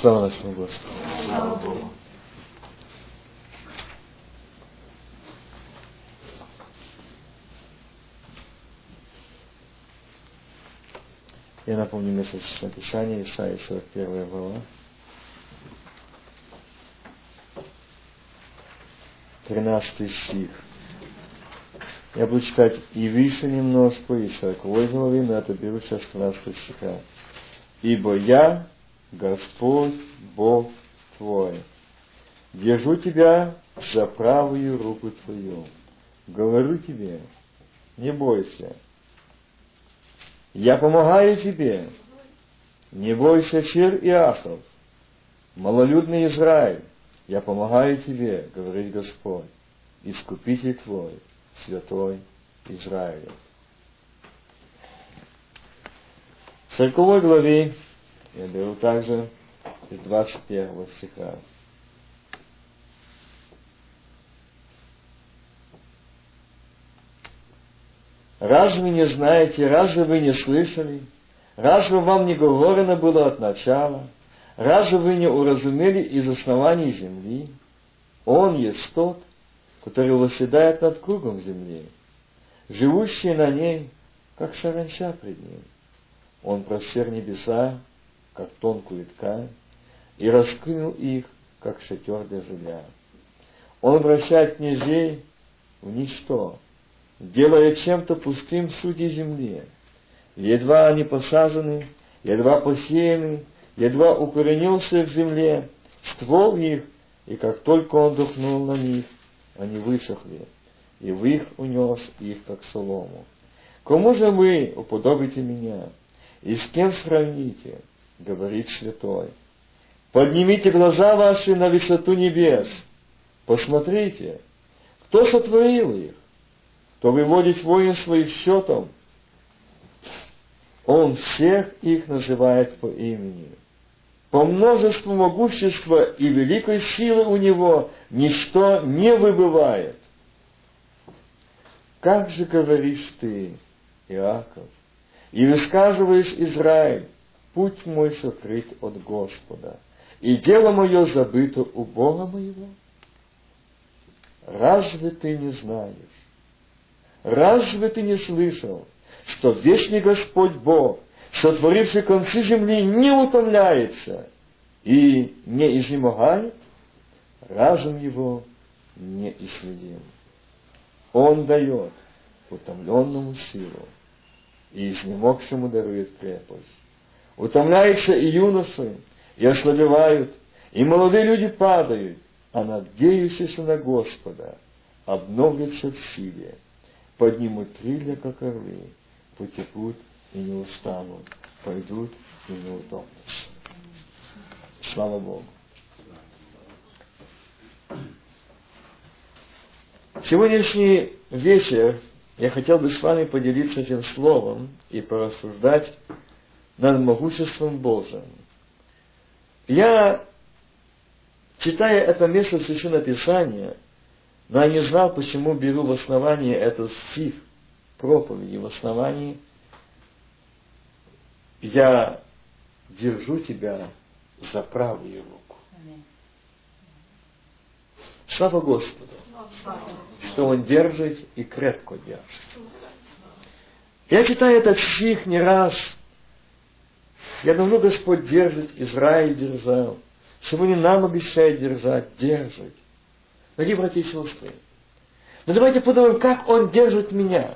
Слава нашему Господу. Слава Богу. Я напомню место Священного Писания, Исаия 41 глава. 13 стих. Я буду читать и выше немножко, и 40 главы, но это беру сейчас 13 стиха. «Ибо я, Господь, Бог твой, держу тебя за правую руку твою, говорю тебе, не бойся, я помогаю тебе, не бойся, Чир и Ахов, малолюдный Израиль, я помогаю тебе, говорит Господь, искупитель твой, святой Израиля. В 40 главе я беру также из 21 стиха. Разве вы не знаете, разве вы не слышали? Разве вам не говорено было от начала? Разве вы не уразумели из оснований земли? Он есть тот, который восседает над кругом земли, живущий на ней, как саранча пред ним. Он простер небеса, как тонкую ткань, и раскрыл их, как шатер для жилья. Он обращает князей в ничто, делая чем-то пустым судьи земли. Едва они посажены, едва посеяны, едва укоренился в земле, ствол их, и как только он духнул на них, они высохли, и в их унес их, как солому. Кому же вы уподобите меня, и с кем сравните, говорит святой. Поднимите глаза ваши на высоту небес, посмотрите, кто сотворил их, кто выводит воин своих счетом. Он всех их называет по имени. По множеству могущества и великой силы у него ничто не выбывает. Как же говоришь ты, Иаков, и высказываешь Израиль, путь мой сокрыт от Господа, и дело мое забыто у Бога моего? Разве ты не знаешь? Разве ты не слышал, что вечный Господь Бог, сотворивший концы земли, не утомляется и не изнемогает? Разум его не исследим. Он дает утомленному силу, и изнемогшему дарует крепость. Утомляются и юносы, и ослабевают, и молодые люди падают, а надеющиеся на Господа обновятся в силе поднимут крылья, как орлы, потекут и не устанут, пойдут и не утопнутся. Слава Богу. Сегодняшний вечер я хотел бы с вами поделиться этим словом и порассуждать над могуществом Божьим. Я, читая это место Священного Писания, но я не знал, почему беру в основании этот стих проповеди. В основании я держу тебя за правую руку. Слава Господу, что Он держит и крепко держит. Я читаю этот стих не раз. Я давно Господь держит, Израиль держал. Сегодня нам обещает держать, держит. Дорогие братья и сестры, но давайте подумаем, как Он держит меня.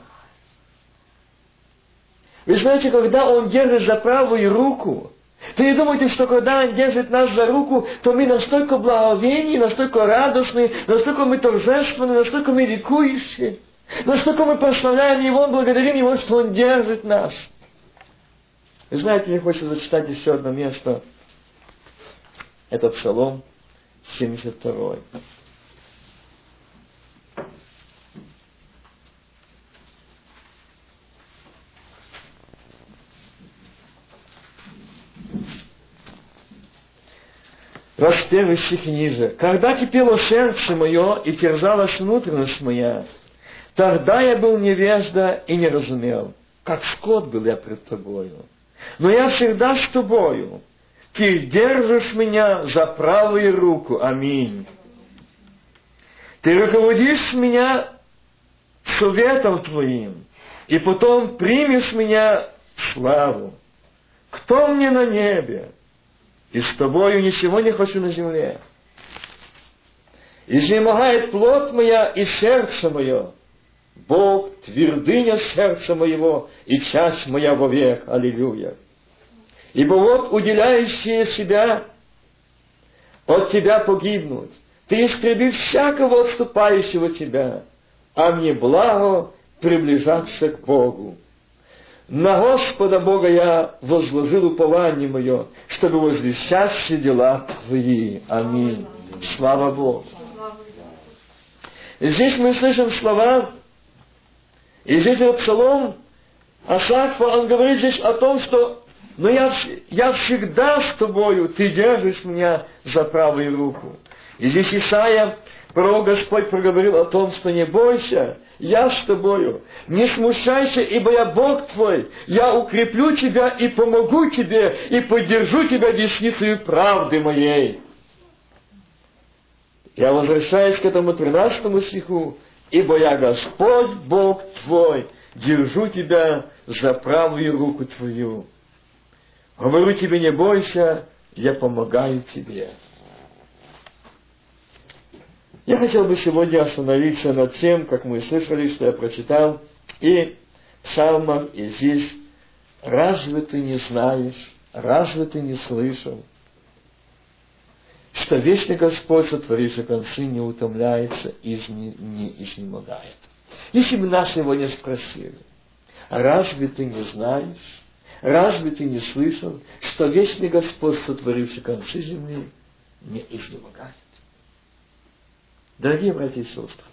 Вы знаете, когда Он держит за правую руку, то не думайте, что когда Он держит нас за руку, то мы настолько благовейны, настолько радостны, настолько мы торжественны, настолько мы ликующие, настолько мы прославляем Его, благодарим Его, что Он держит нас. Вы знаете, мне хочется зачитать еще одно место. Это Псалом 72. Раз первый стих ниже. «Когда кипело сердце мое и терзалась внутренность моя, тогда я был невежда и не разумел, как скот был я пред тобою. Но я всегда с тобою, Ты держишь меня за правую руку. Аминь. Ты руководишь меня советом Твоим, и потом примешь меня славу. Кто мне на небе? И с Тобою ничего не хочу на земле. Изнемогает плоть моя и сердце мое. Бог, твердыня сердца моего и часть моя вовек. Аллилуйя. Ибо вот уделяющие себя от тебя погибнуть. Ты истребишь всякого отступающего тебя, а мне благо приближаться к Богу. На Господа Бога я возложил упование мое, чтобы возвещать все дела Твои. Аминь. Слава Богу. Здесь мы слышим слова, и здесь этот псалом Асафа, он говорит здесь о том, что но я, я всегда с тобою, ты держишь меня за правую руку. И здесь Исаия, пророк Господь проговорил о том, что не бойся, я с тобою, не смущайся, ибо я Бог твой, я укреплю тебя и помогу тебе, и поддержу тебя десницей правды моей. Я возвращаюсь к этому 13 стиху, ибо я Господь, Бог твой, держу тебя за правую руку твою. Говорю тебе, не бойся, я помогаю тебе. Я хотел бы сегодня остановиться над тем, как мы слышали, что я прочитал, и псалмом, и здесь, разве ты не знаешь, разве ты не слышал, что вечный Господь, сотворивший концы, не утомляется и не, не изнемогает. Если бы нас сегодня спросили, разве ты не знаешь, разве ты не слышал, что вечный Господь, сотворивший концы земли, не изнемогает? Дорогие братья и сестры,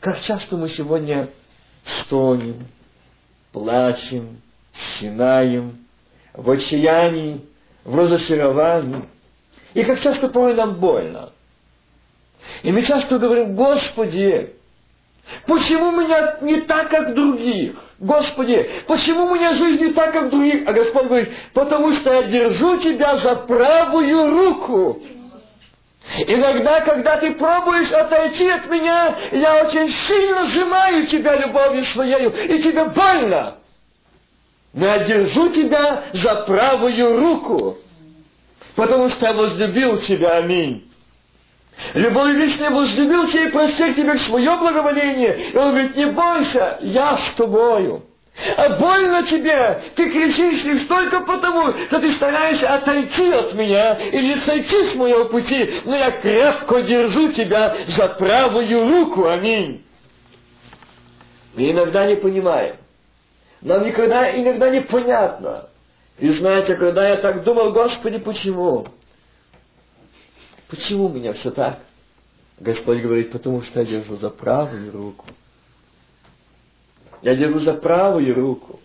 как часто мы сегодня стонем, плачем, стенаем, в отчаянии, в разочаровании. И как часто порой нам больно. И мы часто говорим, Господи, почему меня не так, как других? Господи, почему у меня жизнь не так, как других? А Господь говорит, потому что я держу тебя за правую руку. Иногда, когда ты пробуешь отойти от меня, я очень сильно сжимаю тебя любовью своей, и тебе больно. Но я держу тебя за правую руку, потому что я возлюбил тебя, аминь. Любой вечный возлюбил тебя и простил тебе свое благоволение. И он говорит, не бойся, я с тобою. А больно тебе, ты кричишь лишь только потому, что ты стараешься отойти от меня или сойти с моего пути, но я крепко держу тебя за правую руку. Аминь. Мы иногда не понимаем. Нам никогда, иногда непонятно. И знаете, когда я так думал, Господи, почему? Почему у меня все так? Господь говорит, потому что я держу за правую руку. Я держу за правую руку.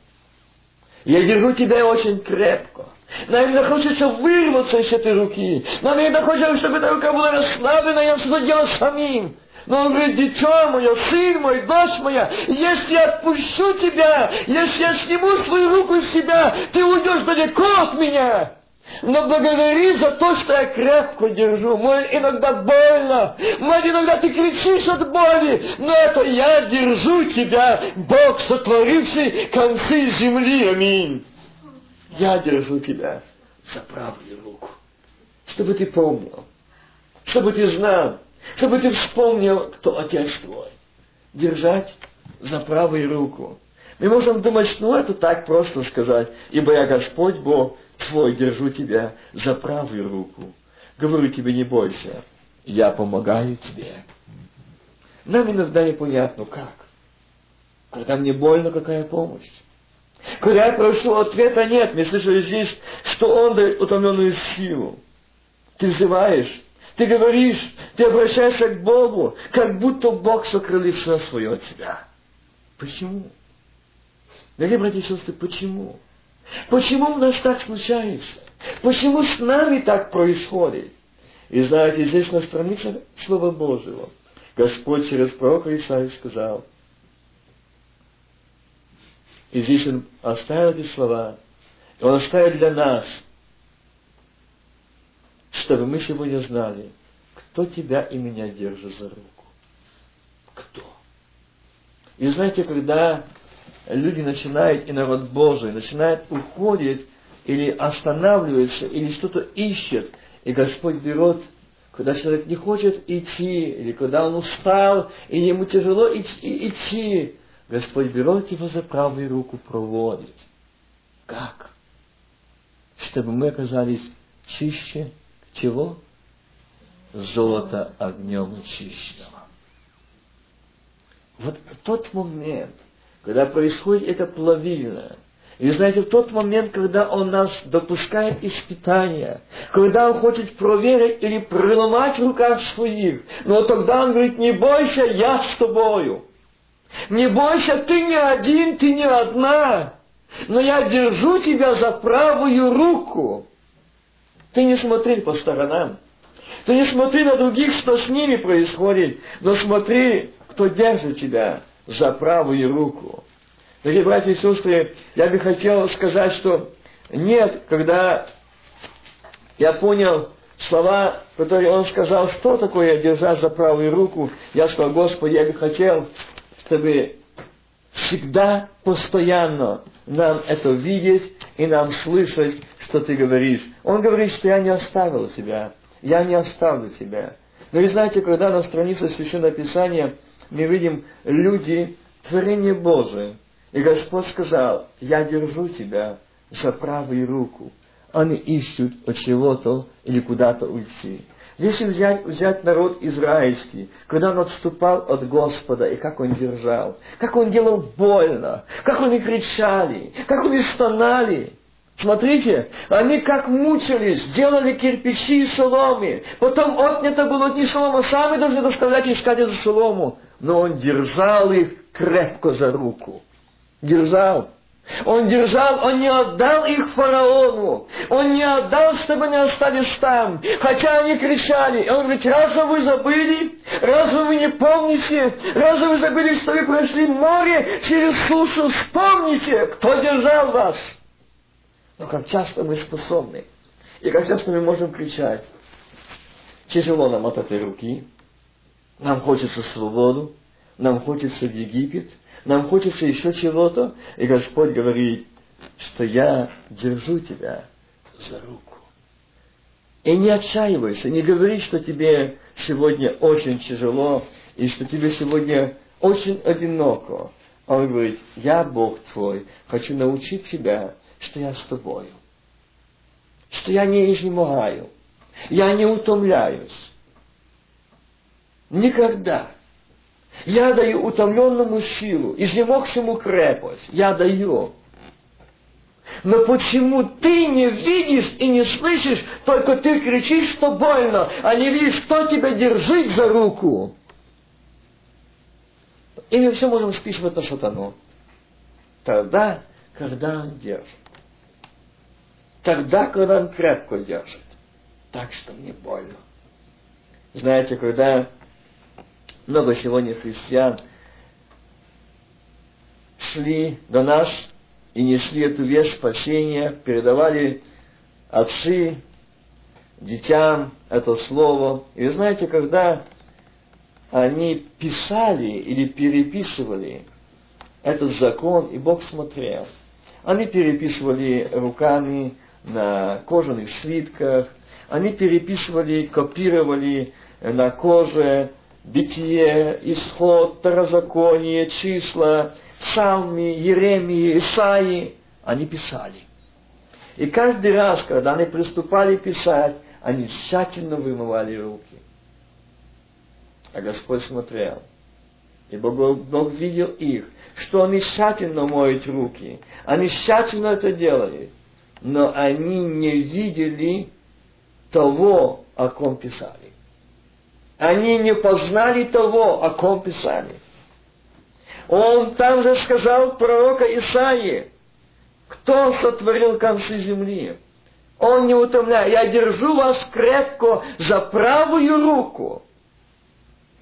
Я держу тебя очень крепко. Нам иногда хочется вырваться из этой руки. Нам иногда хочется, чтобы эта рука была расслаблена, я что-то делать самим. Но он говорит, дитя мое, сын мой, дочь моя, если я отпущу тебя, если я сниму свою руку из тебя, ты уйдешь далеко от меня. Но благодари за то, что я крепко держу. Может, иногда больно. Может, иногда ты кричишь от боли. Но это я держу тебя, Бог, сотворивший концы земли. Аминь. Я держу тебя за правую руку. Чтобы ты помнил. Чтобы ты знал. Чтобы ты вспомнил, кто Отец твой. Держать за правую руку. Мы можем думать, ну это так просто сказать, ибо я Господь Бог, твой, держу тебя за правую руку. Говорю тебе, не бойся, я помогаю тебе. Нам иногда непонятно, как. Когда мне больно, какая помощь? Когда я прошу, ответа нет. Мы слышали здесь, что Он дает утомленную силу. Ты взываешь, ты говоришь, ты обращаешься к Богу, как будто Бог сокрылил все свое от тебя. Почему? Дорогие братья и сестры, почему? Почему у нас так случается? Почему с нами так происходит? И знаете, здесь на странице Слова Божьего Господь через пророка Исаия сказал, и здесь Он оставил эти слова, и Он оставил для нас, чтобы мы сегодня знали, кто тебя и меня держит за руку. Кто? И знаете, когда люди начинают, и народ Божий начинает уходить, или останавливается, или что-то ищет, и Господь берет, когда человек не хочет идти, или когда он устал, и ему тяжело идти Господь берет его за правую руку, проводит. Как? Чтобы мы оказались чище чего? Золото огнем чистого. Вот тот момент, когда происходит это плавильное, и знаете, в тот момент, когда Он нас допускает испытания, когда Он хочет проверить или проломать в руках своих, но тогда Он говорит, не бойся, я с тобою. Не бойся, ты не один, ты не одна, но я держу тебя за правую руку. Ты не смотри по сторонам. Ты не смотри на других, что с ними происходит, но смотри, кто держит тебя за правую руку. Дорогие братья и сестры, я бы хотел сказать, что нет, когда я понял слова, которые он сказал, что такое держать за правую руку, я сказал, Господи, я бы хотел, чтобы всегда, постоянно нам это видеть и нам слышать, что ты говоришь. Он говорит, что я не оставил тебя, я не оставлю тебя. Но вы знаете, когда на странице Священного Писания мы видим люди, творение Божие, и Господь сказал, я держу тебя за правую руку. Они ищут от чего-то или куда-то уйти. Если взять, взять народ израильский, когда он отступал от Господа, и как он держал, как он делал больно, как они кричали, как они стонали. Смотрите, они как мучились, делали кирпичи и соломы. Потом отнято было не солома, сами должны доставлять искать эту солому. Но он держал их крепко за руку держал. Он держал, он не отдал их фараону. Он не отдал, чтобы они остались там. Хотя они кричали. Он говорит, разве вы забыли? Разве вы не помните? Разве вы забыли, что вы прошли море через сушу? Вспомните, кто держал вас. Но как часто мы способны. И как часто мы можем кричать. Тяжело нам от этой руки. Нам хочется свободу. Нам хочется в Египет нам хочется еще чего-то, и Господь говорит, что я держу тебя за руку. И не отчаивайся, не говори, что тебе сегодня очень тяжело, и что тебе сегодня очень одиноко. Он говорит, я Бог твой, хочу научить тебя, что я с тобою. Что я не изнемогаю, я не утомляюсь. Никогда. Я даю утомленному силу, изнемогшему крепость. Я даю. Но почему ты не видишь и не слышишь, только ты кричишь, что больно, а не видишь, кто тебя держит за руку? И мы все можем списывать на сатану. Тогда, когда он держит. Тогда, когда он крепко держит. Так что мне больно. Знаете, когда много сегодня христиан шли до нас и несли эту вещь спасения, передавали отцы детям это слово. И знаете, когда они писали или переписывали этот закон, и Бог смотрел. Они переписывали руками на кожаных свитках, они переписывали, копировали на коже Бытие, Исход, Второзаконие, числа, Псалми, Еремии, Исаии, они писали. И каждый раз, когда они приступали писать, они тщательно вымывали руки. А Господь смотрел. И Бог, Бог видел их, что они тщательно моют руки. Они тщательно это делали. Но они не видели того, о ком писали. Они не познали того, о ком писали. Он там же сказал пророка Исаии, кто сотворил концы земли. Он не утомляет. Я держу вас крепко за правую руку.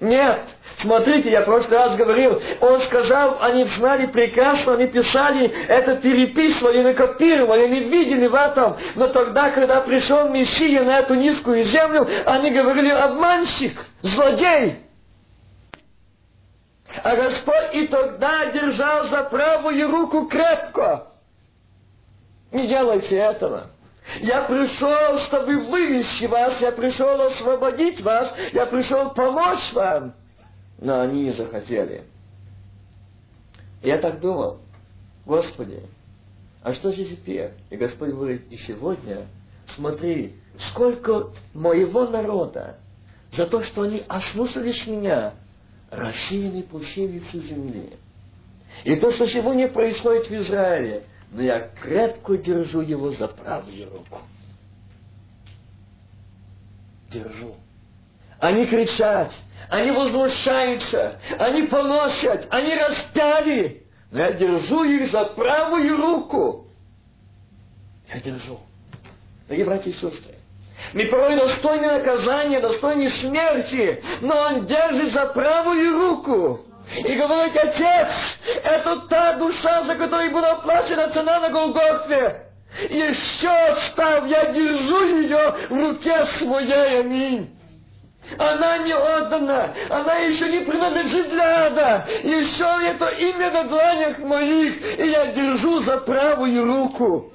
Нет. Смотрите, я в прошлый раз говорил, он сказал, они знали прекрасно, они писали, это переписывали, накопировали, они видели в этом. Но тогда, когда пришел Мессия на эту низкую землю, они говорили, обманщик, злодей. А Господь и тогда держал за правую руку крепко. Не делайте этого. Я пришел, чтобы вывести вас, я пришел освободить вас, я пришел помочь вам. Но они не захотели. Я так думал, Господи, а что же теперь? И Господь говорит, и сегодня, смотри, сколько моего народа за то, что они ослушались меня, рассеяны всей лицу земли. И то, что сегодня происходит в Израиле, но я крепко держу его за правую руку. Держу. Они кричат, они возмущаются, они поносят, они распяли. Но я держу их за правую руку. Я держу. Дорогие братья и сестры, мы порой достойны наказания, достойны смерти, но он держит за правую руку. И говорит, отец, это та душа, за которой была оплачена цена на Голгофе. Еще став, я держу ее в руке своей, аминь. Она не отдана, она еще не принадлежит для ада. Еще это имя на дланях моих, и я держу за правую руку.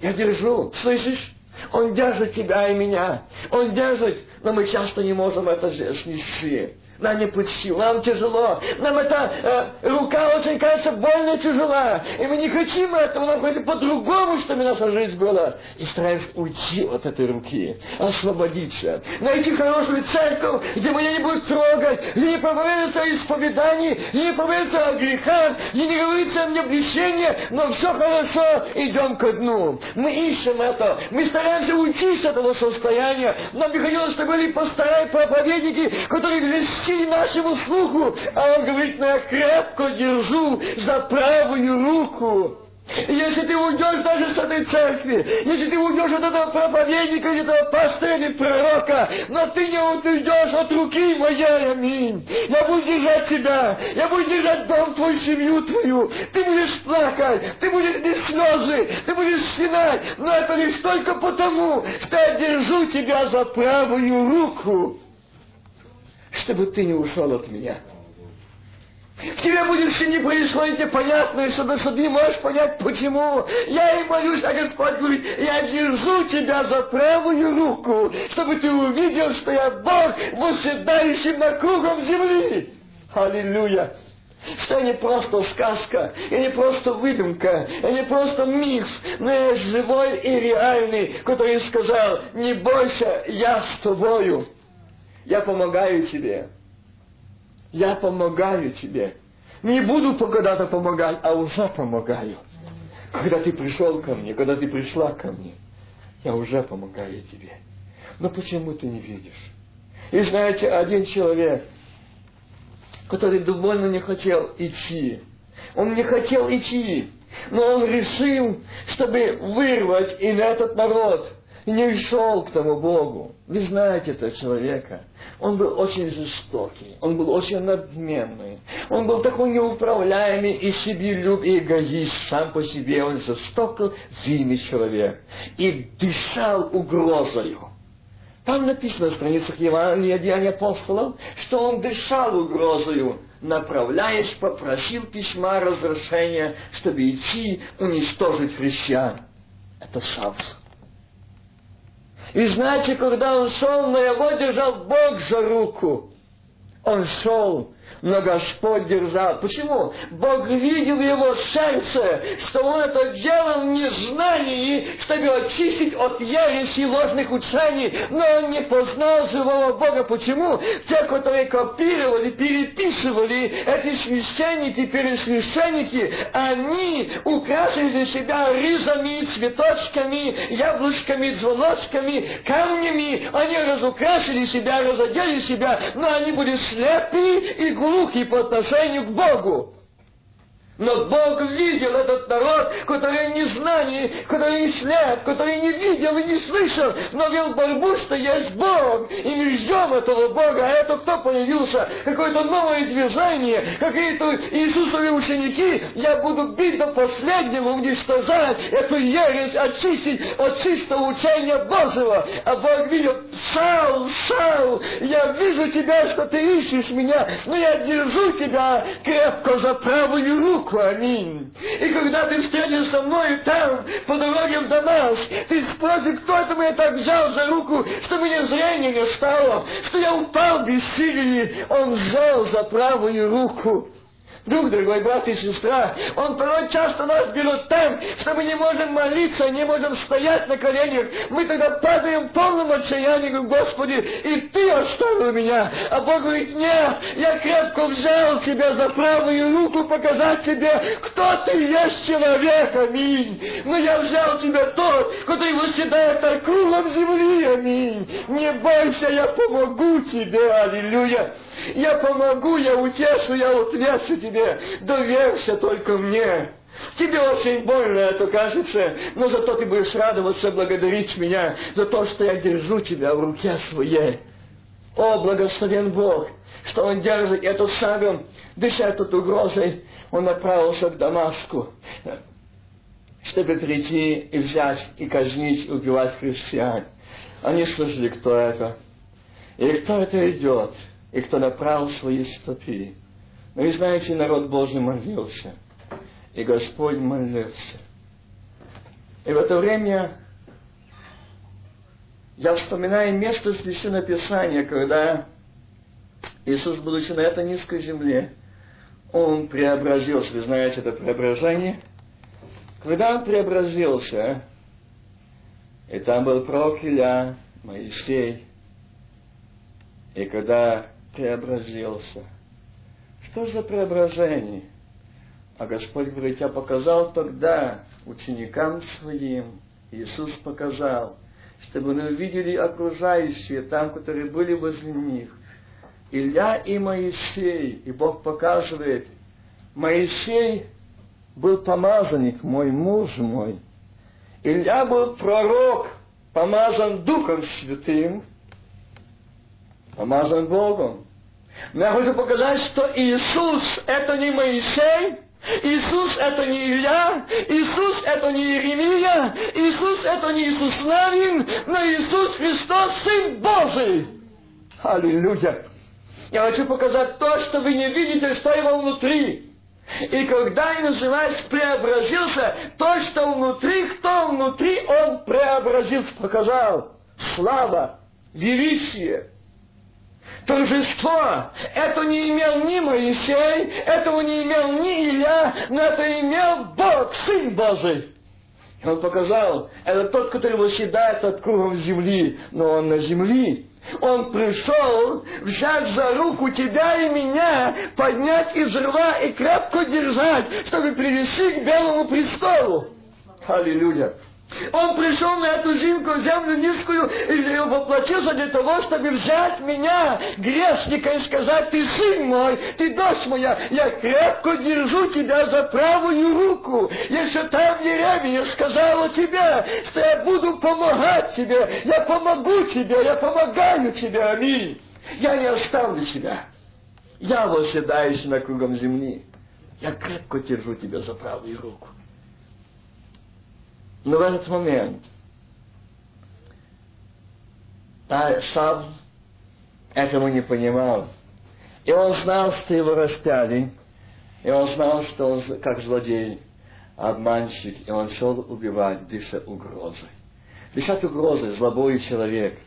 Я держу, слышишь? Он держит тебя и меня. Он держит, но мы часто не можем это снести нам не под силу, нам тяжело, нам эта э, рука очень кажется больно тяжела, и мы не хотим этого, нам хотим по-другому, чтобы наша жизнь была, и стараемся уйти от этой руки, освободиться, найти хорошую церковь, где меня не будут трогать, где не проповедуется о исповедании, где не проповедуется о грехах, где не говорится о мне обличении, но все хорошо, идем ко дну. Мы ищем это, мы стараемся уйти с этого состояния, нам бы хотелось, чтобы были пастора проповедники, которые блестят почти нашему слуху, а он говорит, но я крепко держу за правую руку. Если ты уйдешь даже с этой церкви, если ты уйдешь от этого проповедника, или этого пастыря, или пророка, но ты не уйдешь от руки моей, аминь. Я буду держать тебя, я буду держать дом твой, семью твою. Ты будешь плакать, ты будешь без слезы, ты будешь стенать, но это лишь только потому, что я держу тебя за правую руку чтобы ты не ушел от меня. В тебе будет все не происходит непонятное, чтобы ты не можешь понять, почему. Я и молюсь, а Господь говорит, я держу тебя за правую руку, чтобы ты увидел, что я Бог, восседающий на кругом земли. Аллилуйя! Что не просто сказка, я не просто выдумка, я не просто миф, но я живой и реальный, который сказал, не бойся, я с тобою. Я помогаю тебе. Я помогаю тебе. Не буду когда-то помогать, а уже помогаю. Когда ты пришел ко мне, когда ты пришла ко мне, я уже помогаю тебе. Но почему ты не видишь? И знаете, один человек, который довольно не хотел идти, он не хотел идти, но он решил, чтобы вырвать и на этот народ, и не шел к тому Богу. Вы знаете этого человека. Он был очень жестокий, он был очень надменный, он был такой неуправляемый и себелюб, и эгоист сам по себе. Он жестоко винный человек и дышал угрозою. Там написано на страницах Евангелия Деяния апостолов, что он дышал угрозою, направляясь, попросил письма разрешения, чтобы идти уничтожить христиан. Это Савл. И знаете, когда он шел, но его держал Бог за руку. Он шел, но Господь держал. Почему? Бог видел его сердце, что он это делал в незнании, чтобы очистить от ереси ложных учений, но он не познал живого Бога. Почему? Те, которые копировали, переписывали эти священники, пересвященники, они украсили себя ризами, цветочками, яблочками, звоночками, камнями. Они разукрасили себя, разодели себя, но они были слепы и глухи по отношению к Богу. Но Бог видел этот народ, который не знание, который не слеп, который не видел и не слышал, но вел борьбу, что есть Бог. И мы ждем этого Бога. А это кто появился? Какое-то новое движение, какие-то Иисусовы ученики. Я буду бить до последнего, уничтожать эту ересь, очистить от чистого учения Божьего. А Бог видел, Сау, Сау, я вижу тебя, что ты ищешь меня, но я держу тебя крепко за правую руку руку, аминь. И когда ты встретишься со мной там, по дороге в Дамаск, ты спросишь, кто это меня так взял за руку, что мне зрение не стало, что я упал без силы, он взял за правую руку. Друг, дорогой брат и сестра, он порой часто нас берет там, что мы не можем молиться, не можем стоять на коленях. Мы тогда падаем в полном отчаянии, Господи, и Ты оставил меня. А Бог говорит, нет, я крепко взял тебя за правую руку, показать тебе, кто ты есть человек, аминь. Но я взял тебя тот, который восседает на кругом земли, аминь. Не бойся, я помогу тебе, аллилуйя. Я помогу, я утешу, я утвержу тебе. Доверься только мне. Тебе очень больно это кажется, но зато ты будешь радоваться, благодарить меня за то, что я держу тебя в руке своей. О, благословен Бог, что Он держит эту сагу, дыша тут угрозой, Он направился к Дамаску, чтобы прийти и взять, и казнить, и убивать христиан. Они слышали, кто это. И кто это идет и кто направил свои стопи. Но вы знаете, народ Божий молился, и Господь молился. И в это время я вспоминаю место Священного Писания, когда Иисус, будучи на этой низкой земле, Он преобразился. Вы знаете это преображение? Когда Он преобразился, и там был пророк Илья, Моисей, и когда преобразился. Что за преображение? А Господь говорит, я показал тогда ученикам своим, Иисус показал, чтобы они увидели окружающие там, которые были возле них. Илья и Моисей, и Бог показывает, Моисей был помазанник, мой муж мой. Илья был пророк, помазан Духом Святым, помазан Богом. Но я хочу показать, что Иисус это не Моисей, Иисус это не Илья, Иисус это не Иеремия, Иисус это не Иисус Навин, но Иисус Христос, Сын Божий. Аллилуйя. Я хочу показать то, что вы не видите, что его внутри. И когда и называется преобразился, то, что внутри, кто внутри, он преобразился, показал. Слава, величие, торжество. Это не имел ни Моисей, этого не имел ни Илья, но это имел Бог, Сын Божий. Он показал, это тот, который восседает от кругом земли, но он на земли. Он пришел взять за руку тебя и меня, поднять из рва и крепко держать, чтобы привести к белому престолу. Аллилуйя. Он пришел на эту зимку, землю низкую, и воплотился для того, чтобы взять меня, грешника, и сказать, ты сын мой, ты дочь моя, я крепко держу тебя за правую руку. Еще там в деревне я сказала тебе, что я буду помогать тебе, я помогу тебе, я помогаю тебе, аминь. Я не оставлю тебя. Я восседаюсь на кругом земли. Я крепко держу тебя за правую руку. Но в этот момент а сам этого не понимал. И он знал, что его распяли. И он знал, что он как злодей, обманщик. И он шел убивать, дыша угрозой. Дышать угрозой, злобой человек.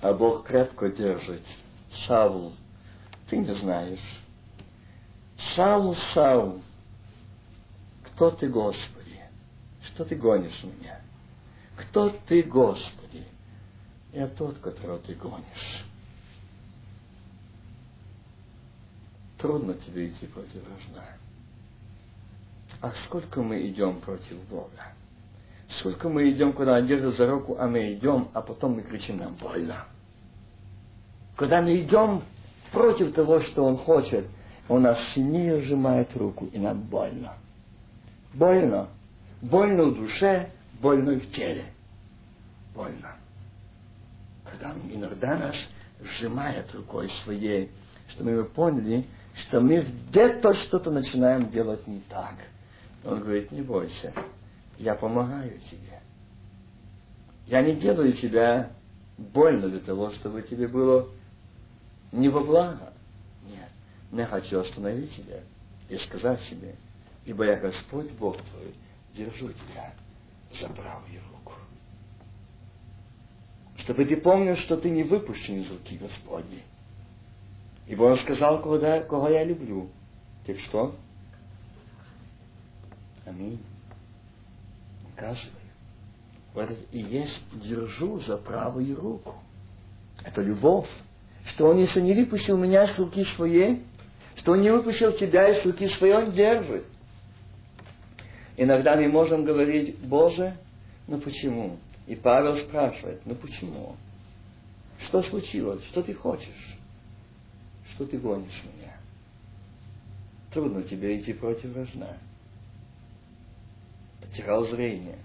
А Бог крепко держит. Савл, ты не знаешь. Савл, Савл, кто ты, Господь? Что ты гонишь меня? Кто ты, Господи? Я тот, которого ты гонишь. Трудно тебе идти против вражда. А сколько мы идем против Бога? Сколько мы идем, когда Он за руку, а мы идем, а потом мы кричим, нам больно. Когда мы идем против того, что Он хочет, он нас сильнее сжимает руку, и нам больно. Больно. Больно в душе, больно в теле. Больно. Когда иногда нас сжимает рукой своей, что мы поняли, что мы где-то что-то начинаем делать не так. Он говорит, не бойся, я помогаю тебе. Я не делаю тебя больно для того, чтобы тебе было не во благо. Нет. Я хочу остановить тебя и сказать тебе, ибо я Господь Бог твой, держу тебя за правую руку. Чтобы ты помнил, что ты не выпущен из руки Господней. Ибо Он сказал, кого, кого я люблю. Так что? Аминь. Указываю. Вот это и есть держу за правую руку. Это любовь. Что Он еще не выпустил меня из руки своей, что Он не выпустил тебя из руки своей, Он держит. Иногда мы можем говорить, Боже, ну почему? И Павел спрашивает, ну почему? Что случилось? Что ты хочешь? Что ты гонишь меня? Трудно тебе идти против рожна. Потерял зрение.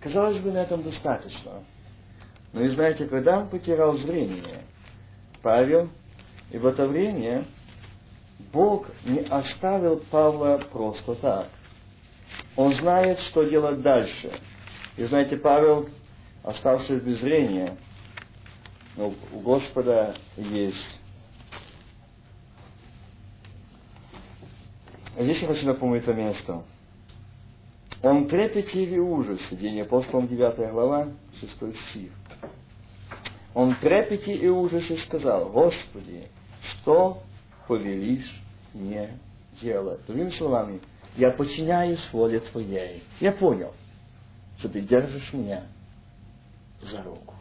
Казалось бы, на этом достаточно. Но и знаете, когда он потерял зрение, Павел, и в это время Бог не оставил Павла просто так. Он знает, что делать дальше. И знаете, Павел, оставшись без зрения, ну, у Господа есть. Здесь я хочу напомнить это место. Он трепете и ужасе, День апостолом 9 глава, 6 стих. Он трепете и ужасе сказал, Господи, что повелишь мне делать? Другими словами, я подчиняюсь воле Твоей. Я понял, что Ты держишь меня за руку.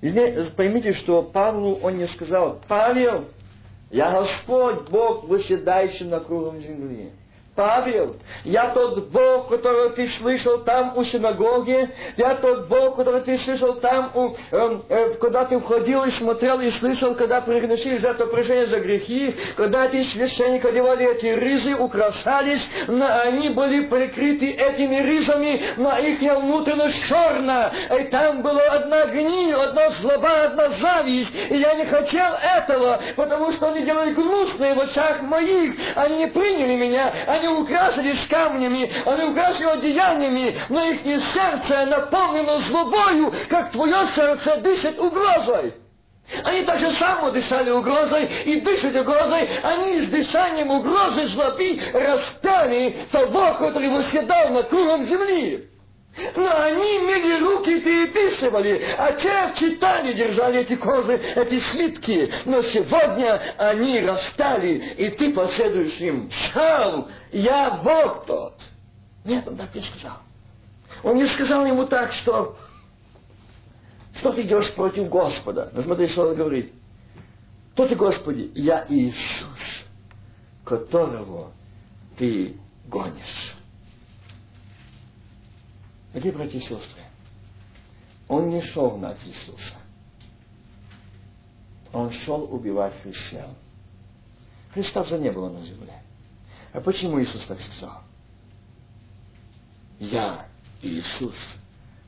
И поймите, что Павлу он не сказал, Павел, я Господь, Бог, выседающий на кругом земли. Павел, я тот Бог, которого ты слышал там у синагоги, я тот Бог, которого ты слышал там, у, э, э, куда ты входил и смотрел и слышал, когда приносили жертвоприношение за грехи, когда эти священники одевали эти ризы, украшались, но они были прикрыты этими ризами, но их внутренность черная, и там была одна гниль, одна злоба, одна зависть, и я не хотел этого, потому что они делали гнусные в очах моих, они не приняли меня, они они украсились камнями, они украсили одеяниями, но их сердце наполнено злобою, как твое сердце дышит угрозой. Они так же само дышали угрозой и дышат угрозой. Они с дышанием угрозы злоби распяли того, который восседал над кругом земли. Но они имели руки переписывали, а те читали, держали эти кожи, эти слитки. Но сегодня они расстали, и ты последуешь им. Шал, я Бог тот. Нет, он так не сказал. Он не сказал ему так, что что ты идешь против Господа. Но смотри, что он говорит. Кто ты, Господи? Я Иисус, которого ты гонишь. Дорогие братья и сестры, он не шел гнать Иисуса. Он шел убивать христиан. Христа уже не было на земле. А почему Иисус так сказал? Я Иисус,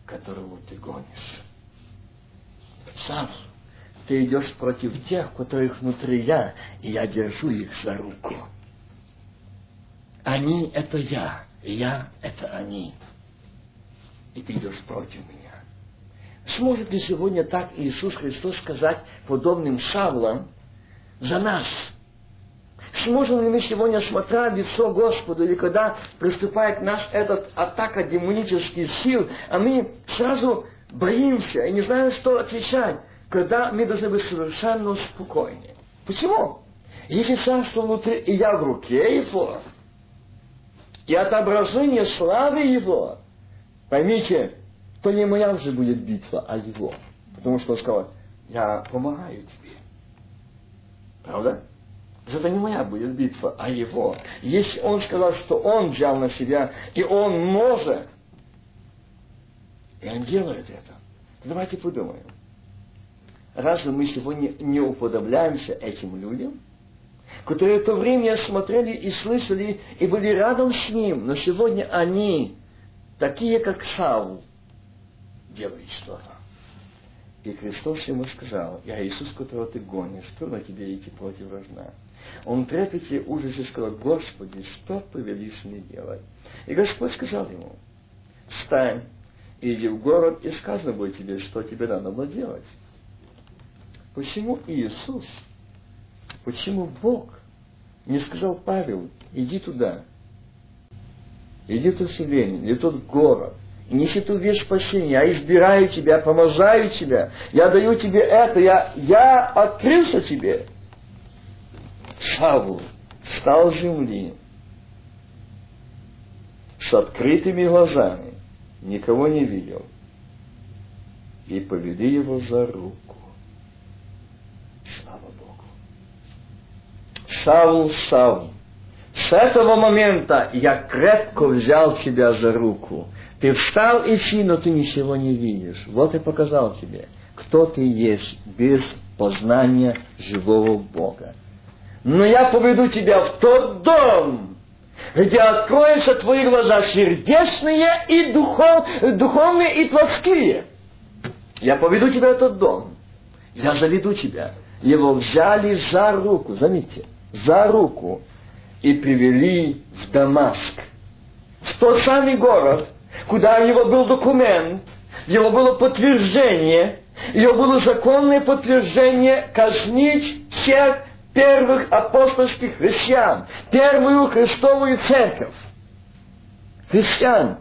которого ты гонишь. Сам ты идешь против тех, которых внутри я, и я держу их за руку. Они — это я, я — это они и ты идешь против меня. Сможет ли сегодня так Иисус Христос сказать подобным Савлам за нас? Сможем ли мы сегодня, смотря лицо Господу, или когда приступает наш этот атака демонических сил, а мы сразу боимся и не знаем, что отвечать, когда мы должны быть совершенно спокойны. Почему? Если царство внутри, и я в руке его, и отображение славы его, Поймите, то не моя уже будет битва, а его. Потому что он сказал, я помогаю тебе. Правда? Это не моя будет битва, а его. Если он сказал, что он взял на себя, и он может, и он делает это, давайте подумаем. Разве мы сегодня не уподобляемся этим людям? которые в то время смотрели и слышали, и были рядом с ним, но сегодня они, такие как Савл, делают что-то. И Христос ему сказал, я Иисус, которого ты гонишь, трудно тебе идти против вражда. Он трепете ужасе сказал, Господи, что повелишь мне делать? И Господь сказал ему, встань, иди в город, и сказано будет тебе, что тебе надо было делать. Почему Иисус, почему Бог не сказал Павел, иди туда, селение, иди тот город, неси ту вещь спасения, я избираю тебя, помазаю тебя, я даю тебе это, я, я открылся тебе. Савл встал с земли с открытыми глазами, никого не видел, и повели его за руку. Слава Богу. Савл, Савл, с этого момента я крепко взял тебя за руку. Ты встал идти, но ты ничего не видишь. Вот и показал тебе, кто ты есть без познания живого Бога. Но я поведу тебя в тот дом, где откроются твои глаза сердечные и духов, духовные и плотские. Я поведу тебя в этот дом. Я заведу тебя. Его взяли за руку, заметьте, за руку и привели в Дамаск. В тот самый город, куда у него был документ, его было подтверждение, его было законное подтверждение казнить всех первых апостольских христиан, первую Христовую церковь. Христиан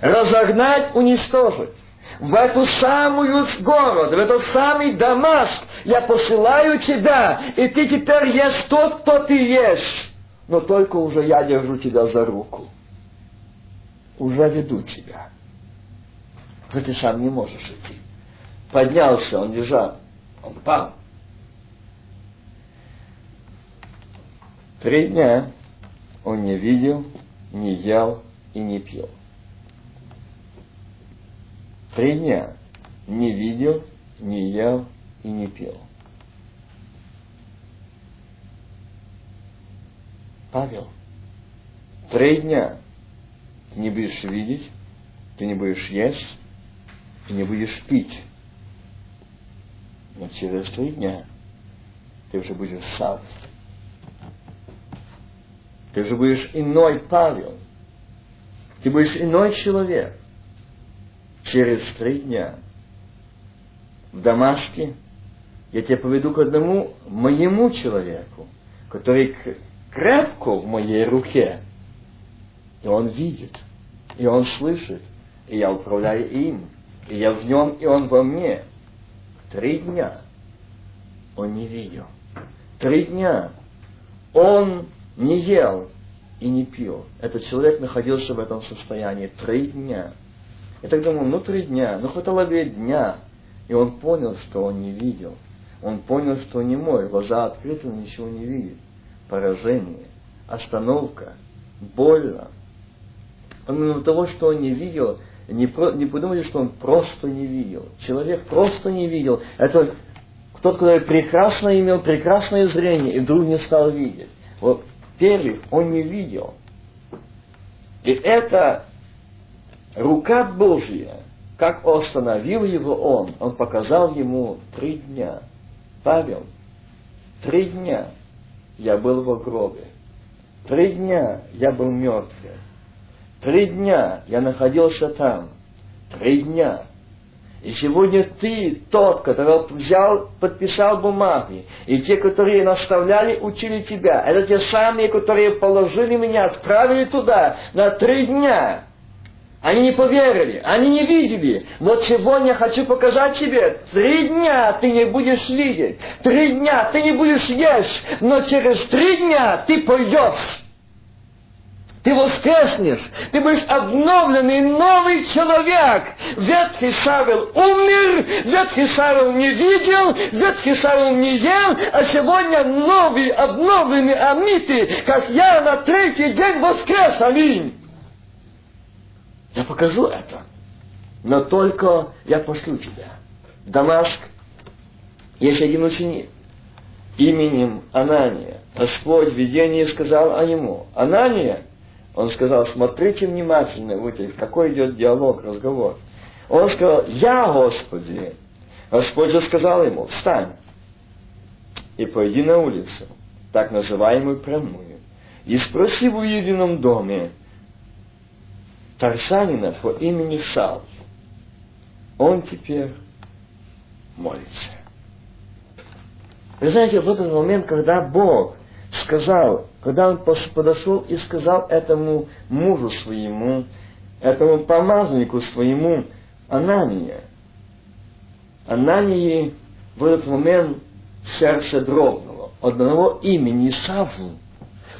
разогнать, уничтожить. В эту самую город, в этот самый Дамаск я посылаю тебя, и ты теперь есть тот, кто ты есть. Но только уже я держу тебя за руку. Уже веду тебя. Но ты сам не можешь идти. Поднялся, он лежал, он пал. Три дня он не видел, не ел и не пил. Три дня не видел, не ел и не пил. Павел, три дня ты не будешь видеть, ты не будешь есть, ты не будешь пить. Но через три дня ты уже будешь сам ты же будешь иной Павел. Ты будешь иной человек. Через три дня в Дамаске я тебя поведу к одному моему человеку, который крепко в моей руке. И он видит, и он слышит, и я управляю им, и я в нем, и он во мне. Три дня он не видел. Три дня он не ел и не пил. Этот человек находился в этом состоянии три дня. Я так думал, ну три дня, ну хватало бы дня. И он понял, что он не видел. Он понял, что не мой, глаза открыты, он ничего не видит. Поражение, остановка, больно. Помимо того, что он не видел, не, про, не подумали, что он просто не видел. Человек просто не видел. Это тот, который прекрасно имел прекрасное зрение и вдруг не стал видеть. Вот Первых он не видел. И это рука Божья, как остановил его он, он показал ему три дня. Павел, три дня я был в гробе. Три дня я был мертвый. Три дня я находился там. Три дня и сегодня ты тот, который взял, подписал бумаги. И те, которые наставляли, учили тебя. Это те самые, которые положили меня, отправили туда на три дня. Они не поверили, они не видели. Вот сегодня хочу показать тебе, три дня ты не будешь видеть, три дня ты не будешь есть, но через три дня ты пойдешь. Ты воскреснешь, ты будешь обновленный новый человек. Ветхий Савел умер, ветхий Савел не видел, ветхий Савел не ел, а сегодня новый, обновленный, омитый, как я на третий день воскрес. Аминь. Я покажу это. Но только я пошлю тебя. Дамаск есть один ученик. именем Анания. Господь в видении сказал о нему, Анания, он сказал, смотрите внимательно, вот какой идет диалог, разговор. Он сказал, я Господи. Господь же сказал ему, встань и пойди на улицу, так называемую прямую, и спроси в уединном доме Тарсанина по имени Сал. Он теперь молится. Вы знаете, в этот момент, когда Бог сказал, когда он подошел и сказал этому мужу своему, этому помазаннику своему, Анания, Анании в этот момент сердце дрогнуло. Одного имени Саву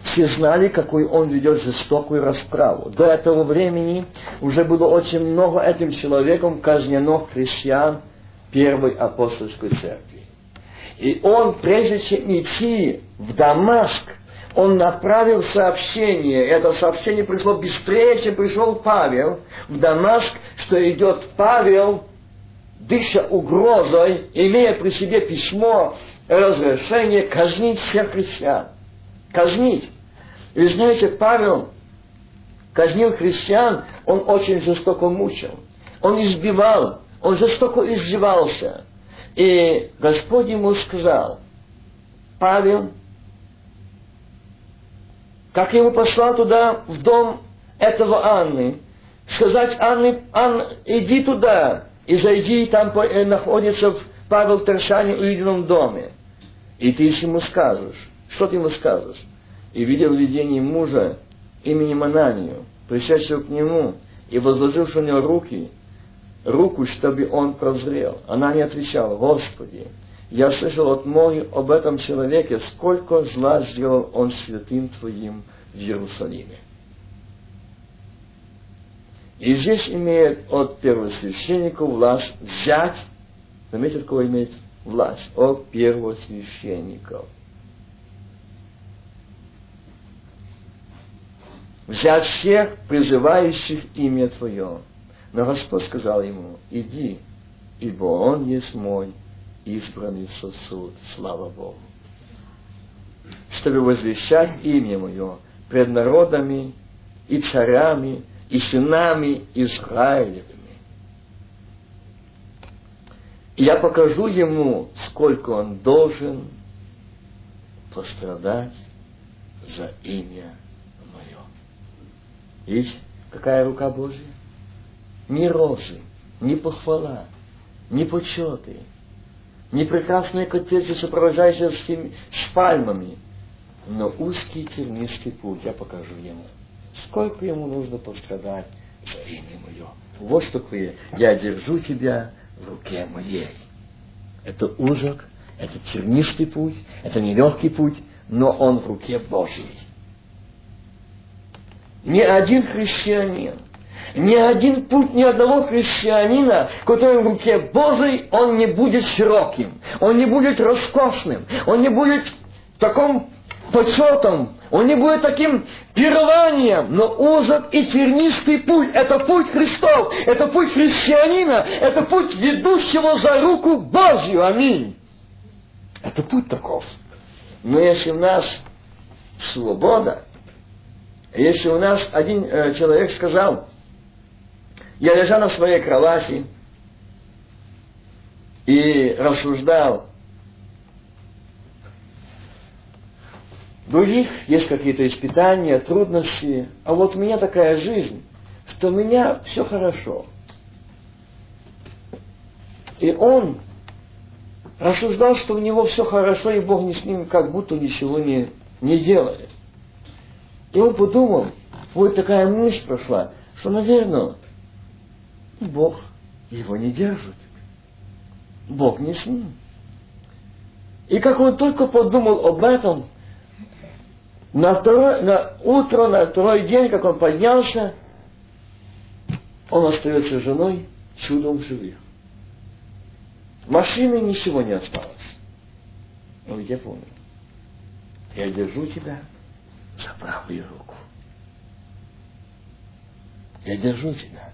все знали, какой он ведет жестокую расправу. До этого времени уже было очень много этим человеком казнено христиан первой апостольской церкви. И он, прежде чем идти в Дамаск, он направил сообщение. Это сообщение пришло быстрее, чем пришел Павел в Дамаск, что идет Павел, дыша угрозой, имея при себе письмо, разрешение казнить всех христиан. Казнить. И вы знаете, Павел казнил христиан, он очень жестоко мучил. Он избивал, он жестоко издевался. И Господь ему сказал, Павел, как ему послал туда, в дом этого Анны, сказать Анне, Анна, иди туда, и зайди, там э, находится Павел Тершане в уединенном доме. И ты ему скажешь. Что ты ему скажешь? И видел видение мужа именем Ананию, пришедшего к нему, и возложившего на него руки, руку, чтобы он прозрел. Она не отвечала, Господи, я слышал от многих об этом человеке, сколько зла сделал он святым Твоим в Иерусалиме. И здесь имеет от первосвященника власть взять, заметьте, кого имеет власть, от первосвященников. Взять всех, призывающих имя Твое. Но Господь сказал ему, иди, ибо он есть мой избранный сосуд, слава Богу. Чтобы возвещать имя Мое пред народами и царями, и сынами Израилевыми. И я покажу ему, сколько он должен пострадать за имя. Видите, какая рука Божья? Ни розы, ни похвала, ни почеты, ни прекрасные коттеджи, сопровождающие с пальмами, но узкий тернистый путь я покажу ему. Сколько ему нужно пострадать за имя мое. Вот что такое. Я держу тебя в руке моей. Это узок, это тернистый путь, это нелегкий путь, но он в руке Божьей. Ни один христианин, ни один путь ни одного христианина, который в руке Божьей, он не будет широким, он не будет роскошным, он не будет таком почетом, он не будет таким пированием, но узок и тернистый путь. Это путь Христов, это путь христианина, это путь ведущего за руку Божью. Аминь. Это путь таков. Но если у нас свобода, если у нас один э, человек сказал, я лежал на своей кровати и рассуждал других есть какие-то испытания, трудности, а вот у меня такая жизнь, что у меня все хорошо. И он рассуждал, что у него все хорошо, и Бог не с ним как будто ничего не, не делает. И он подумал, вот такая мысль прошла, что, наверное, Бог его не держит. Бог не с ним. И как он только подумал об этом, на, второе, на утро, на второй день, как он поднялся, он остается женой чудом живых. Машины ничего не осталось. Но я помню. Я держу тебя за правую руку. Я держу тебя.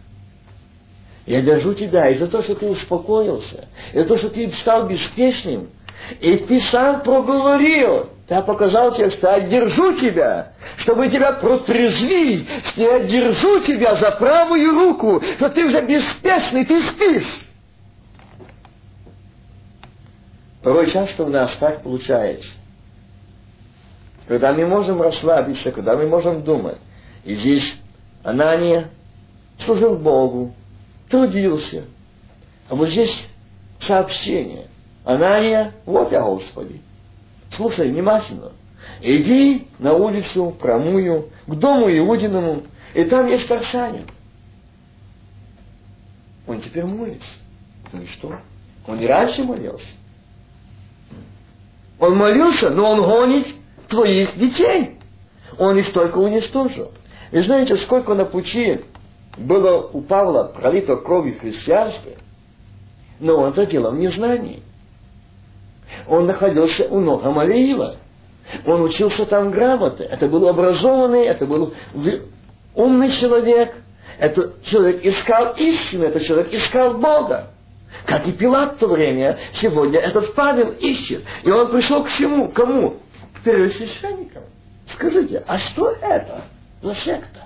Я держу тебя и за то, что ты успокоился, и за то, что ты стал беспечным, И ты сам проговорил, я показал тебе, что я держу тебя, чтобы тебя протрезвить, что я держу тебя за правую руку, что ты уже беспечный, ты спишь. Порой часто у нас так получается. Когда мы можем расслабиться, когда мы можем думать. И здесь Анания служил Богу, трудился. А вот здесь сообщение. Анания, вот я, Господи. Слушай внимательно. Иди на улицу промую, к дому Иудиному, и там есть Тарсанин. Он теперь молится. Ну и что? Он и раньше молился. Он молился, но он гонит твоих детей. Он их только уничтожил. И знаете, сколько на пути было у Павла пролито крови христианства, но он это делал в незнании. Он находился у ног Амалиила. Он учился там грамоты. Это был образованный, это был умный человек. Этот человек искал истину, этот человек искал Бога. Как и Пилат в то время, сегодня этот Павел ищет. И он пришел к чему? Кому? Первосвященникам. Скажите, а что это за секта?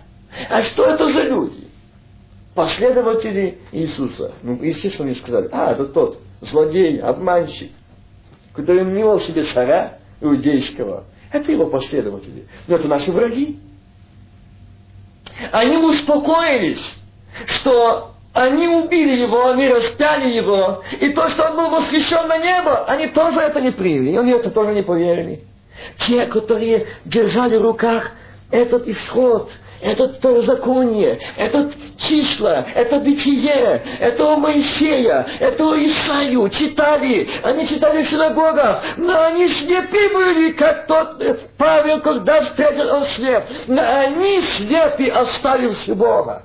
А что это за люди? Последователи Иисуса. Ну, естественно, они сказали, а, это тот злодей, обманщик, который мнил себе царя иудейского. Это его последователи. Но это наши враги. Они успокоились, что они убили его, они распяли его. И то, что он был восхищен на небо, они тоже это не приняли. Они это тоже не поверили. Те, которые держали в руках этот исход, это второзаконие, это числа, это бытие, это Моисея, это у Исаию читали, они читали в синагогах, но они слепы были, как тот э, Павел, когда встретил он слеп, но они слепи, оставивши Бога.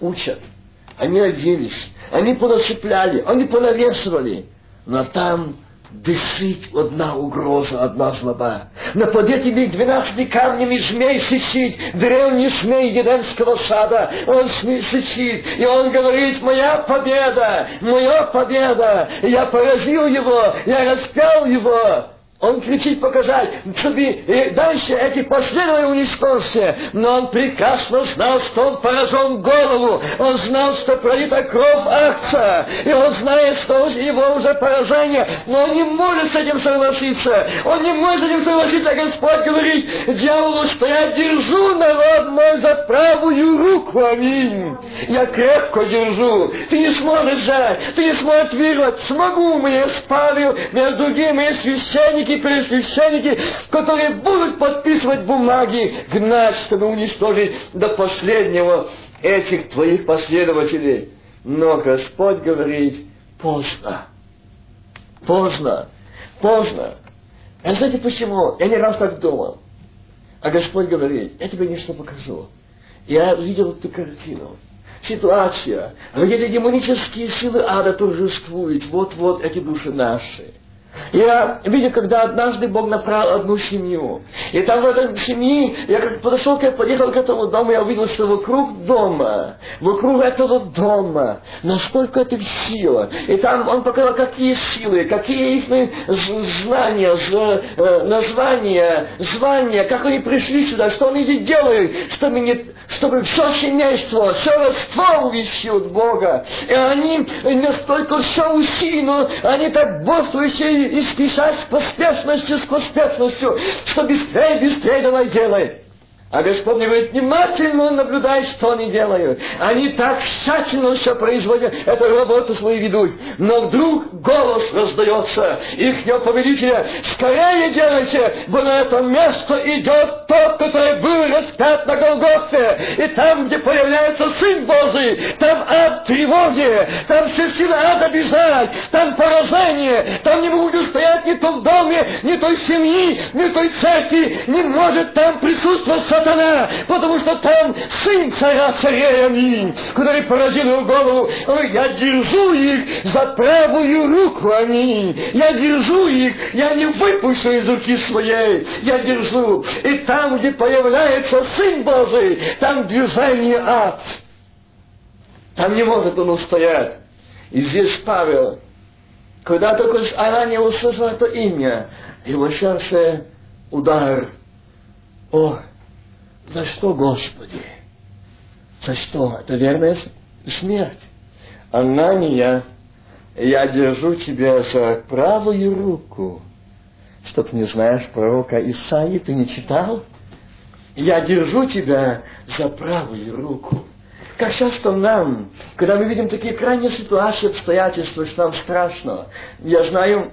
Учат. Они оделись, они понасыпляли, они понавешивали, но там Висить одна угроза, одна злоба. Над этими двенадцати камнями змей сычит, древний змей Едемского сада. Он сычит, и он говорит, моя победа, моя победа, я поразил его, я распял его. Он кричит показать, чтобы и дальше эти последовали уничтожься. Но он прекрасно знал, что он поражен голову. Он знал, что пролита кровь акция. И он знает, что его уже поражение. Но он не может с этим согласиться. Он не может с этим согласиться. Господь говорит дьяволу, что я держу народ мой за правую руку. Аминь. Я крепко держу. Ты не сможешь взять. Ты не сможешь вырвать. Смогу. Мы спалил между другими священники священники, пересвященники, которые будут подписывать бумаги, гнать, чтобы уничтожить до последнего этих твоих последователей. Но Господь говорит, поздно, поздно, поздно. А знаете почему? Я не раз так думал. А Господь говорит, я тебе нечто покажу. Я видел эту картину. Ситуация, где демонические силы ада торжествуют. Вот-вот эти души наши. Я видел, когда однажды Бог направил одну семью. И там в этой семье, я как подошел, я подъехал к этому дому, я увидел, что вокруг дома, вокруг этого дома, насколько это сила. И там он показал, какие силы, какие их знания, э, названия, звания, как они пришли сюда, что они здесь делают, чтобы, не, чтобы все семейство, все родство увести от Бога. И они настолько все усилено, они так бодрствующие и спешать с поспешностью, с поспешностью, что быстрее, быстрее давай делай. А Господь говорит, внимательно наблюдай, что они делают. Они так тщательно все производят, эту работу свою ведут. Но вдруг голос раздается их повелителя, скорее делайте, бо на это место идет тот, который был распят на Голгофе. И там, где появляется Сын Божий, там ад тревоги, там все силы ада бежать, там поражение, там не могут устоять ни том доме, ни той семьи, ни той церкви, не может там присутствовать сатана, потому что там сын царя царей, аминь, который поразил его голову, я держу их за правую руку, аминь, я держу их, я не выпущу из руки своей, я держу, и там, где появляется Сын Божий, там движение ад, там не может он устоять. И здесь Павел. Когда только она не услышала это имя, его сердце удар. О, за что, Господи? За что? Это верная смерть. Анания, я держу тебя за правую руку. Что ты не знаешь пророка Исаии, ты не читал? Я держу тебя за правую руку. Как часто нам, когда мы видим такие крайние ситуации, обстоятельства, что нам страшно. Я знаю,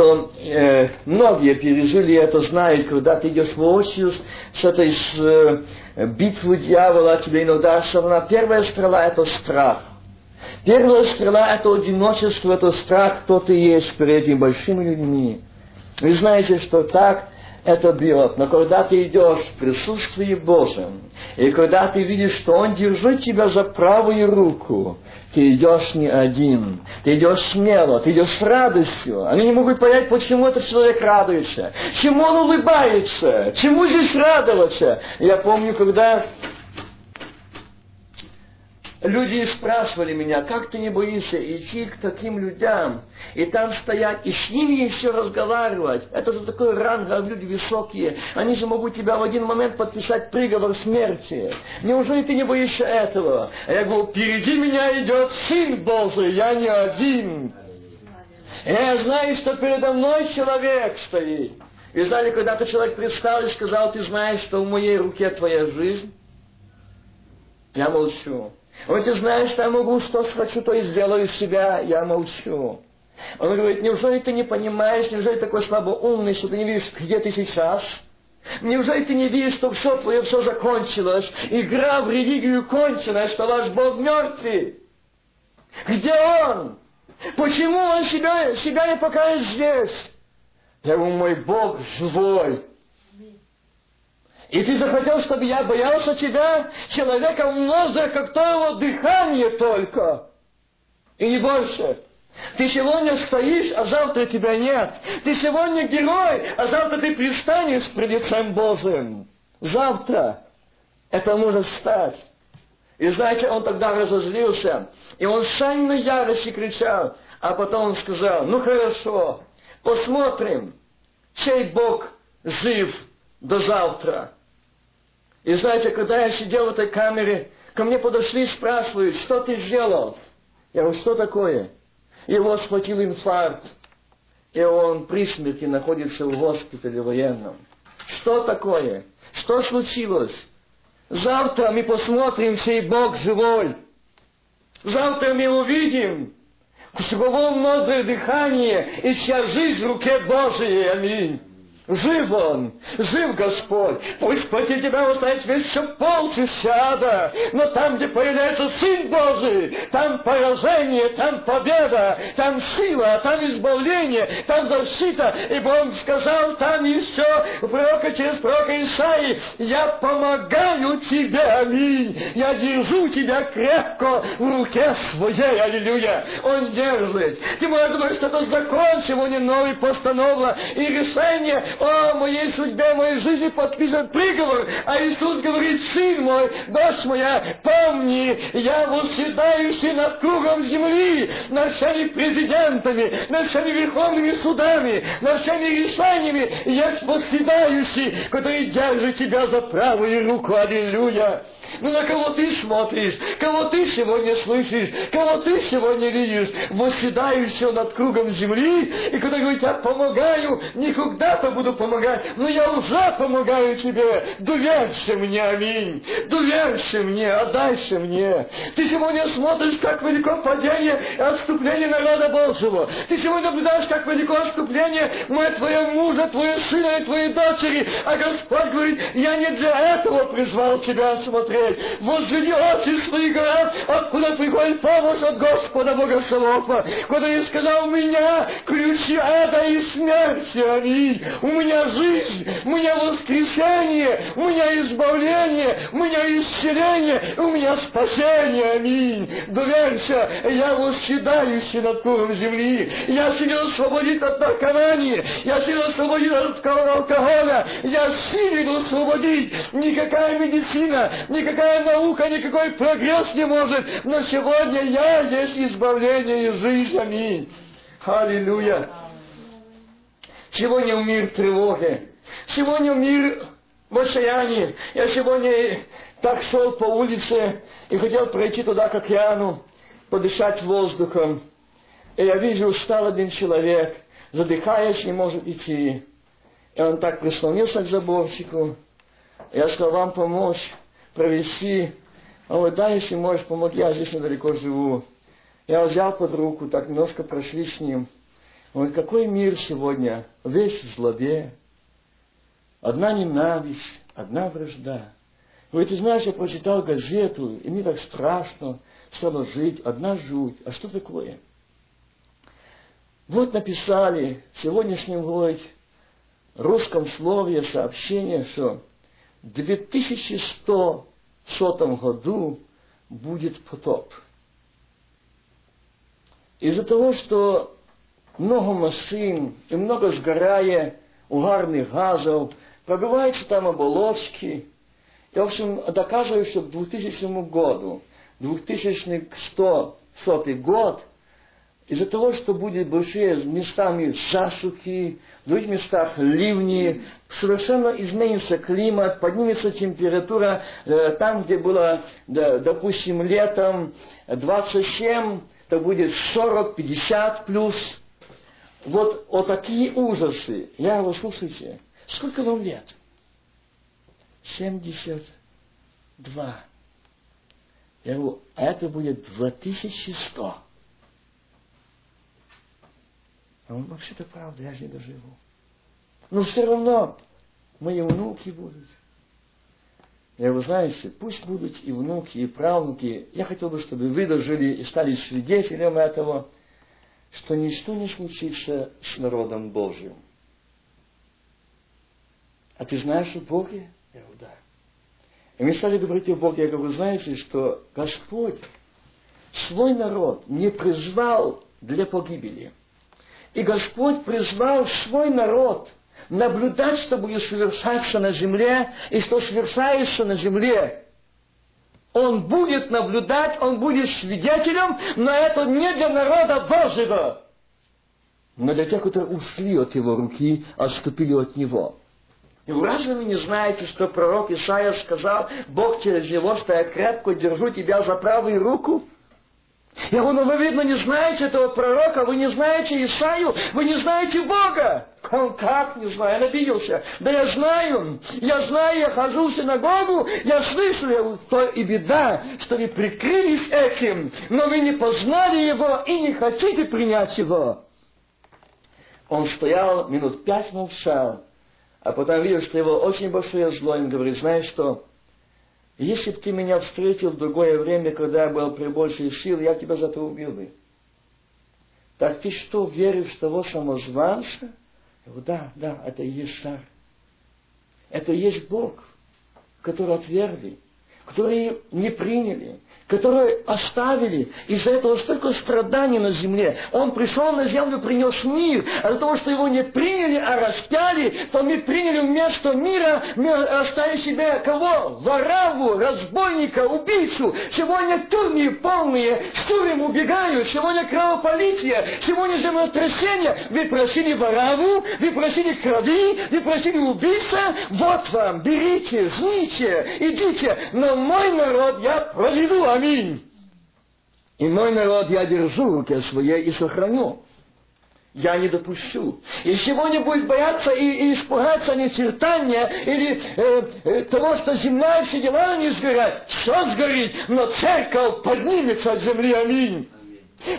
что э, многие пережили это, знают, когда ты идешь воочию с этой с, э, битвы дьявола, тебе иногда сторона, первая стрела – это страх. Первая стрела – это одиночество, это страх, кто ты есть перед этими большими людьми. Вы знаете, что так это бьет. Но когда ты идешь в присутствии Божьем, и когда ты видишь, что Он держит тебя за правую руку, ты идешь не один, ты идешь смело, ты идешь с радостью. Они не могут понять, почему этот человек радуется, чему он улыбается, чему здесь радоваться. Я помню, когда Люди спрашивали меня, как ты не боишься идти к таким людям, и там стоять, и с ними еще разговаривать. Это же такой ранг, а люди высокие. Они же могут тебя в один момент подписать приговор смерти. Неужели ты не боишься этого? А я говорю, впереди меня идет Сын Божий, я не один. И я знаю, что передо мной человек стоит. И знали, когда-то человек пристал и сказал, ты знаешь, что в моей руке твоя жизнь? Я молчу. Вот ты знаешь, что я могу, что хочу, то и сделаю себя, я молчу. Он говорит, неужели ты не понимаешь, неужели ты такой слабоумный, что ты не видишь, где ты сейчас? Неужели ты не видишь, что все твое все закончилось? Игра в религию кончена, что ваш Бог мертвый? Где Он? Почему Он себя, себя не покажет здесь? Я говорю, мой Бог живой. И ты захотел, чтобы я боялся тебя, человека ноздрях, как то его дыхание только. И не больше. Ты сегодня стоишь, а завтра тебя нет. Ты сегодня герой, а завтра ты пристанешь пред лицем Божьим. Завтра это может стать. И знаете, он тогда разозлился. И он в сильной ярости кричал. А потом он сказал, ну хорошо, посмотрим, чей Бог жив до завтра. И знаете, когда я сидел в этой камере, ко мне подошли и спрашивают, что ты сделал? Я говорю, что такое? Его схватил инфаркт, и он при смерти находится в госпитале военном. Что такое? Что случилось? Завтра мы посмотрим, чей Бог живой. Завтра мы увидим, с кого много дыхание и чья жизнь в руке Божией. Аминь. Жив Он, жив Господь. Пусть против тебя весь все полчища ада, но там, где появляется Сын Божий, там поражение, там победа, там сила, там избавление, там защита. Ибо Он сказал там еще у пророка через пророка Исаи, «Я помогаю тебе, аминь, я держу тебя крепко в руке своей, аллилуйя». Он держит. Ты можешь думать, что это закон, сегодня новый постанова и решение, о моей судьбе, моей жизни подписан приговор, а Иисус говорит, сын мой, дочь моя, помни, я восседающий над кругом земли, над всеми президентами, над всеми верховными судами, над всеми решениями, я восседающий, который держит тебя за правую руку, аллилуйя. Ну на кого ты смотришь, кого ты сегодня слышишь, кого ты сегодня видишь, восседающего над кругом земли, и когда говорит, я помогаю, не когда-то буду помогать, но я уже помогаю тебе, доверься мне, аминь, доверься мне, отдайся мне. Ты сегодня смотришь, как велико падение и отступление народа Божьего. Ты сегодня наблюдаешь, как велико отступление мое твоего мужа, твоего сына и твоей дочери, а Господь говорит, я не для этого призвал тебя смотреть, смотреть. Возведи очи свои гора, откуда приходит помощь от Господа Бога Савопа. Куда я сказал, у меня ключи ада и смерти, аминь. У меня жизнь, у меня воскресение, у меня избавление, у меня исцеление, у меня спасение, аминь. Доверься, я восседающий над куром земли. Я силен освободить от наркомании, я силен освободить от алкоголя, я силен освободить. Никакая медицина, никакая никакая наука, никакой прогресс не может, но сегодня я есть избавление и жизнь. Аминь. Аллилуйя. Сегодня мир тревоги. Сегодня мир в отчаянии. Я сегодня так шел по улице и хотел пройти туда к океану, подышать воздухом. И я вижу, устал один человек, задыхаясь, не может идти. И он так прислонился к заборчику. Я сказал, вам помочь, провести. А Он говорит, да, если можешь помочь, я здесь недалеко живу. Я взял под руку, так немножко прошли с ним. Он говорит, какой мир сегодня, весь в злобе. Одна ненависть, одна вражда. Говорит, ты знаешь, я прочитал газету, и мне так страшно стало жить, одна жуть. А что такое? Вот написали в сегодняшнем говорит, русском слове сообщение, что 2100 сотом году будет потоп. Из-за того, что много машин и много сгорая угарных газов, пробиваются там оболочки. И, в общем, доказывают, что к 2000 году, 2100 год, из-за того, что будет большие местами засухи, других местах ливни, совершенно изменится климат, поднимется температура, э, там, где было, допустим, летом 27, то будет 40-50 плюс. Вот, вот такие ужасы. Я его слушайте, сколько вам лет? 72. Я говорю, а это будет 2100. А он вообще-то правда, я же не доживу. Но все равно мои внуки будут. Я вы знаете, пусть будут и внуки, и правнуки. Я хотел бы, чтобы вы дожили и стали свидетелем этого, что ничто не случится с народом Божьим. А ты знаешь о Боге? Я говорю, да. И мы стали говорить о Боге. Я говорю, знаете, что Господь свой народ не призвал для погибели. И Господь призвал свой народ наблюдать, что будет совершаться на земле, и что совершается на земле. Он будет наблюдать, он будет свидетелем, но это не для народа Божьего, но для тех, которые ушли от его руки, отступили от него. И разве вы не знаете, что пророк Исаия сказал, Бог через него, что я крепко держу тебя за правую руку? И он, вы, видно, не знаете этого пророка, вы не знаете Исаию, вы не знаете Бога. Он как не знаю, он обиделся. Да я знаю, я знаю, я хожу в синагогу, я слышу, то и беда, что вы прикрылись этим, но вы не познали его и не хотите принять его. Он стоял, минут пять молчал, а потом видел, что его очень большое зло, он говорит, знаешь что, если бы ты меня встретил в другое время, когда я был при большей силе, я тебя за это убил бы. Так ты что, веришь в того самозванца? Я говорю, да, да, это и есть царь. Это и есть Бог, который отвергли, которые не приняли, которые оставили. Из-за этого столько страданий на земле. Он пришел на землю, принес мир. А за того, что его не приняли, а распяли, то мы приняли вместо мира, оставили себе кого? Вораву, разбойника, убийцу. Сегодня тюрьмы полные, с тюрем убегают. Сегодня кровополитие, сегодня землетрясение. Вы просили вораву, вы просили крови, вы просили убийца. Вот вам, берите, жните, идите. Но мой народ я проведу, Аминь. И мой народ я держу в руке своей и сохраню. Я не допущу. И сегодня будет бояться и, и испугаться нечертания или э, э, того, что земля и все дела не сгорят. Все сгорит, но церковь поднимется от земли. Аминь.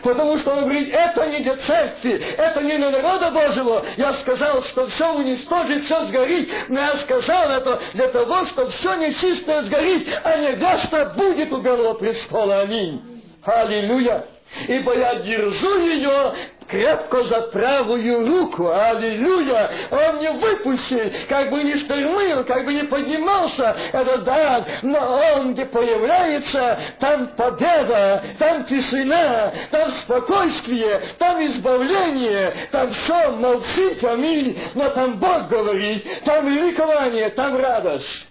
Потому что он говорит, это не для церкви, это не для народа Божьего. Я сказал, что все уничтожит, все сгорит. Но я сказал это для того, чтобы все нечистое сгорит, а не невеста будет у Белого престола. Аминь. Аллилуйя. Ибо я держу ее крепко за правую руку. Аллилуйя! Он не выпустил, как бы не штормил, как бы не поднимался этот дар, но он где появляется, там победа, там тишина, там спокойствие, там избавление, там все, молчите, аминь, но там Бог говорит, там ликование, там радость.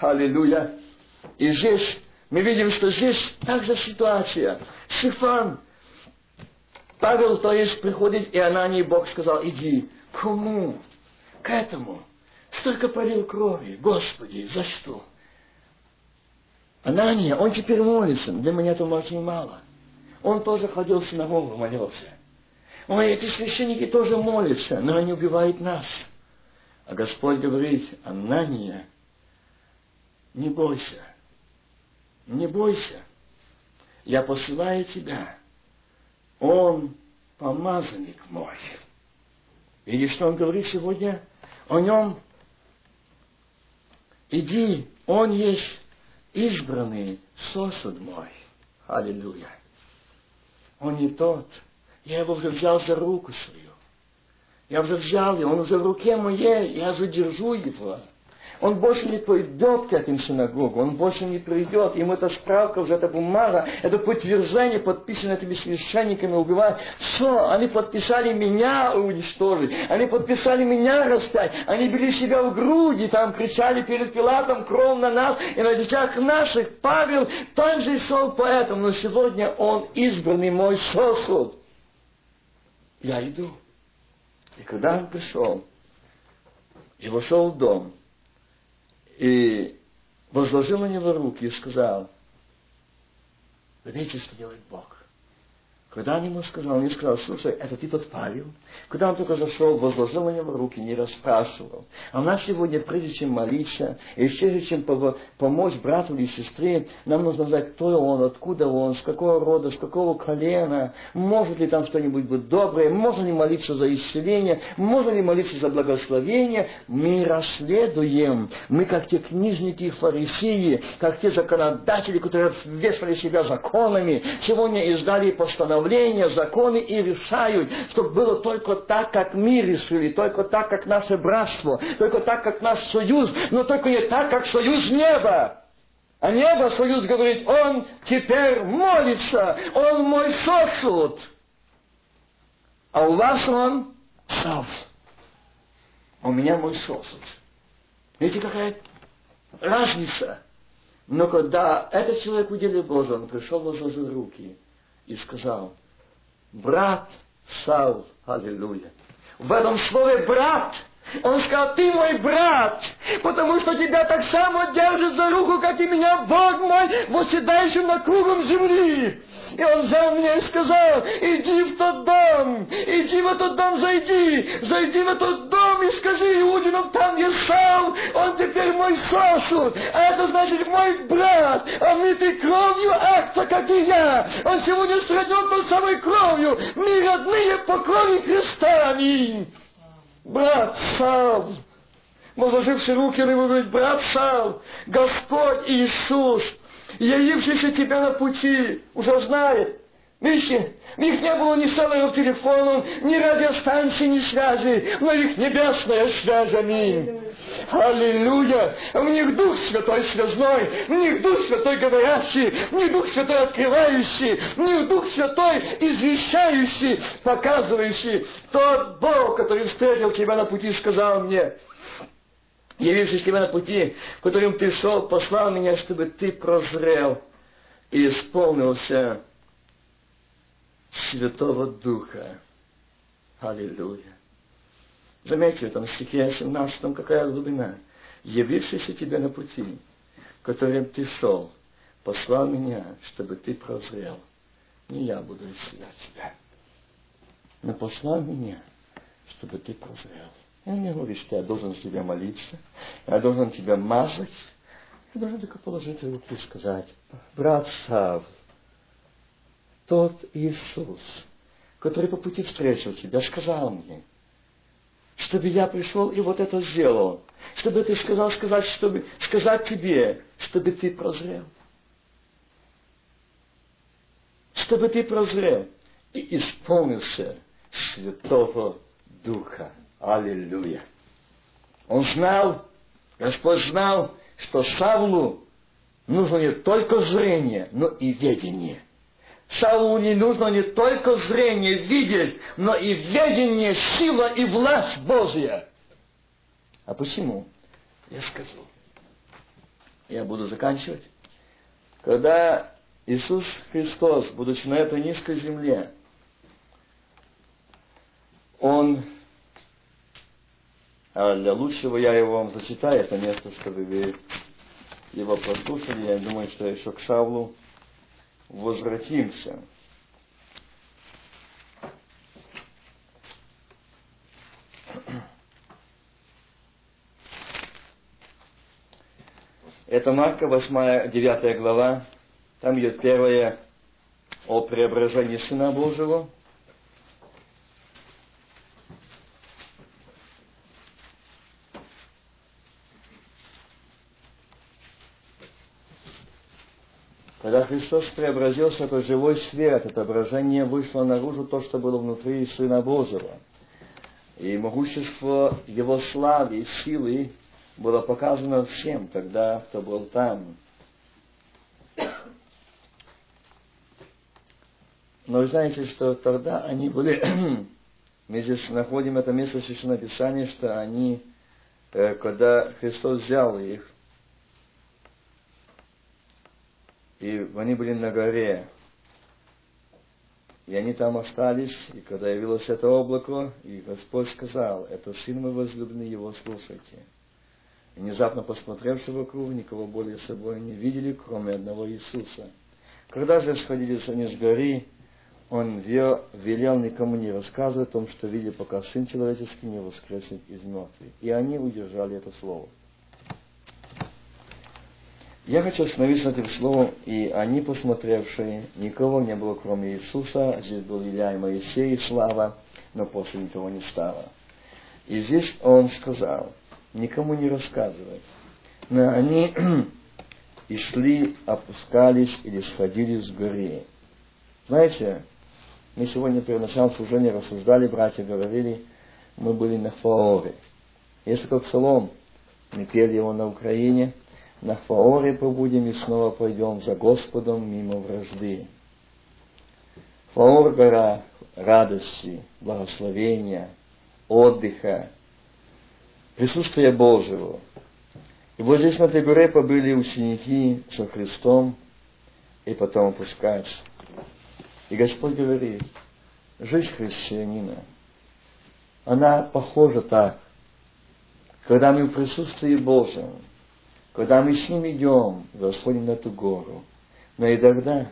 Аллилуйя! И здесь мы видим, что здесь также ситуация. Сифан. Павел, то есть, приходит, и Анании Бог сказал, иди. Кому? К этому. Столько полил крови. Господи, за что? Анания, он теперь молится. Для меня это очень мало. Он тоже ходил в синагогу, молился. Ой, эти священники тоже молятся, но они убивают нас. А Господь говорит, Анания, не бойся, не бойся, я посылаю тебя. Он помазанник мой. Видишь, что он говорит сегодня о нем? Иди, он есть избранный сосуд мой. Аллилуйя. Он не тот. Я его уже взял за руку свою. Я уже взял его, он в руке моей, я же держу его. Он больше не придет к этим синагогам, он больше не придет. Ему эта справка, уже эта бумага, это подтверждение, подписанное этими священниками, убивают. Все, они подписали меня уничтожить, они подписали меня распять, они били себя в груди, там кричали перед Пилатом, кровь на нас и на детях наших. Павел также шел по этому, но сегодня он избранный мой сосуд. Я иду. И когда он пришел и вошел в дом, и возложил на него руки и сказал, что делает Бог. Когда он ему сказал, он не сказал, слушай, это ты подпалил. Когда он только зашел, возложил на него руки, не расспрашивал. А у нас сегодня, прежде чем молиться, и прежде чем помочь брату или сестре, нам нужно знать, кто он, откуда он, с какого рода, с какого колена, может ли там что-нибудь быть доброе, можно ли молиться за исцеление, можно ли молиться за благословение. Мы расследуем. Мы как те книжники и фарисеи, как те законодатели, которые вешали себя законами, сегодня издали постановление постановления, законы и решают, чтобы было только так, как мы решили, только так, как наше братство, только так, как наш союз, но только не так, как союз неба. А небо союз говорит, он теперь молится, он мой сосуд. А у вас он сов. А у меня мой сосуд. Видите, какая разница? Но когда этот человек уделил Божий, он пришел, возложил руки – и сказал, брат Саул, аллилуйя. В этом слове брат он сказал, ты мой брат, потому что тебя так само держит за руку, как и меня Бог мой, восседающий на кругом земли. И он взял меня и сказал, иди в тот дом, иди в этот дом, зайди, зайди в этот дом и скажи Иудинам, там есть Саул, он теперь мой сосуд, а это значит мой брат, омытый кровью акта, как и я. Он сегодня сроден был самой кровью, мы родные по крови Христа, аминь брат Сав, возложивший руки на его, говорит, брат Сав, Господь Иисус, явившийся тебя на пути, уже знает, Видите, них не было ни целого телефона, ни радиостанции, ни связи, но их небесная связь, аминь. Аллилуйя! В них Дух Святой связной, в них Дух Святой говорящий, в них Дух Святой открывающий, в них Дух Святой извещающий, показывающий. Тот Бог, который встретил тебя на пути, сказал мне, явившись тебя на пути, в котором ты шел, послал меня, чтобы ты прозрел и исполнился Святого Духа. Аллилуйя. Заметьте, в этом стихе 17 какая глубина. Явившийся тебе на пути, которым ты шел, послал меня, чтобы ты прозрел. Не я буду исцелять тебя, но послал меня, чтобы ты прозрел. Я не говорю, что я должен с тебя молиться, я должен тебя мазать, я должен только положить руки и сказать, брат Сав, тот Иисус, который по пути встретил тебя, сказал мне, чтобы я пришел и вот это сделал, чтобы ты сказал, сказать, чтобы сказать тебе, чтобы ты прозрел. Чтобы ты прозрел и исполнился Святого Духа. Аллилуйя. Он знал, Господь знал, что Савлу нужно не только зрение, но и ведение – Саулу нужно не только зрение видеть, но и ведение, сила и власть Божья. А почему? Я скажу. Я буду заканчивать. когда Иисус Христос, будучи на этой низкой земле, Он, а для лучшего я его вам зачитаю, это место, чтобы вы его послушали. Я думаю, что еще к Савлу возвратимся. Это Марка, 8, 9 глава. Там идет первое о преображении Сына Божьего. Когда Христос преобразился, это живой свет, отображение вышло наружу то, что было внутри Сына Божьего. И могущество Его славы и силы было показано всем тогда, кто был там. Но вы знаете, что тогда они были... Мы здесь находим это место в Священном Писании, что они, э, когда Христос взял их, и они были на горе, и они там остались, и когда явилось это облако, и Господь сказал, это Сын мой возлюбленный, его слушайте. И внезапно посмотревши вокруг, никого более собой не видели, кроме одного Иисуса. Когда же сходились они с горы, он велел никому не рассказывать о том, что видели, пока Сын Человеческий не воскреснет из мертвых. И они удержали это слово. Я хочу остановиться над этим словом, и они, посмотревшие, никого не было, кроме Иисуса. Здесь был Илья и Моисей, и слава, но после никого не стало. И здесь он сказал, никому не рассказывать. Но они и шли, опускались или сходили с горы. Знаете, мы сегодня перед началом служения рассуждали, братья говорили, мы были на Фаоре. Есть такой псалом, мы пели его на Украине, на Фаоре побудем и снова пойдем за Господом мимо вражды. Фаор – гора радости, благословения, отдыха, присутствия Божьего. И вот здесь на этой горе побыли ученики со Христом, и потом опускаются. И Господь говорит, жизнь христианина, она похожа так, когда мы в присутствии Божьем, когда мы с Ним идем, восходим на эту гору, но и тогда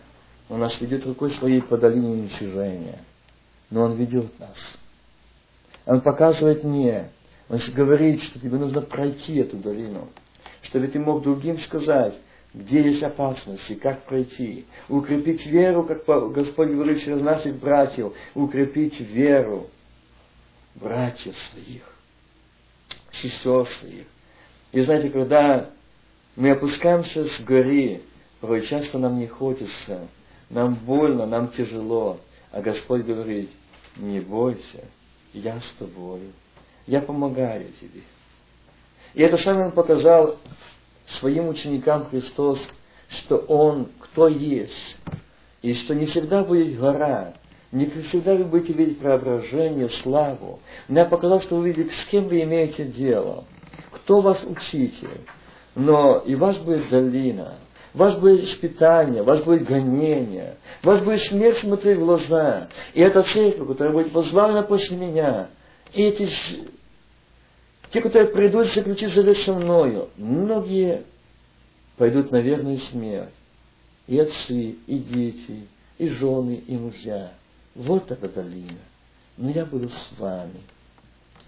Он нас ведет рукой своей по долине уничижения. Но Он ведет нас. Он показывает мне, Он говорит, что тебе нужно пройти эту долину, чтобы ты мог другим сказать, где есть опасности, как пройти. Укрепить веру, как Господь говорит через наших братьев, укрепить веру братьев своих, сестер своих. И знаете, когда мы опускаемся с горы, порой часто нам не хочется, нам больно, нам тяжело, а Господь говорит, не бойся, я с тобою, я помогаю тебе. И это самое Он показал своим ученикам Христос, что Он кто есть, и что не всегда будет гора, не всегда вы будете видеть преображение, славу. Но я показал, что вы видите, с кем вы имеете дело, кто вас учитель. Но и вас будет долина, вас будет испытание, вас будет гонение, вас будет смерть смотреть в глаза. И эта церковь, которая будет возглавлена после меня, и эти те, которые придут заключить завет со мною, многие пойдут на верную смерть. И отцы, и дети, и жены, и мужья. Вот эта долина. Но я буду с вами.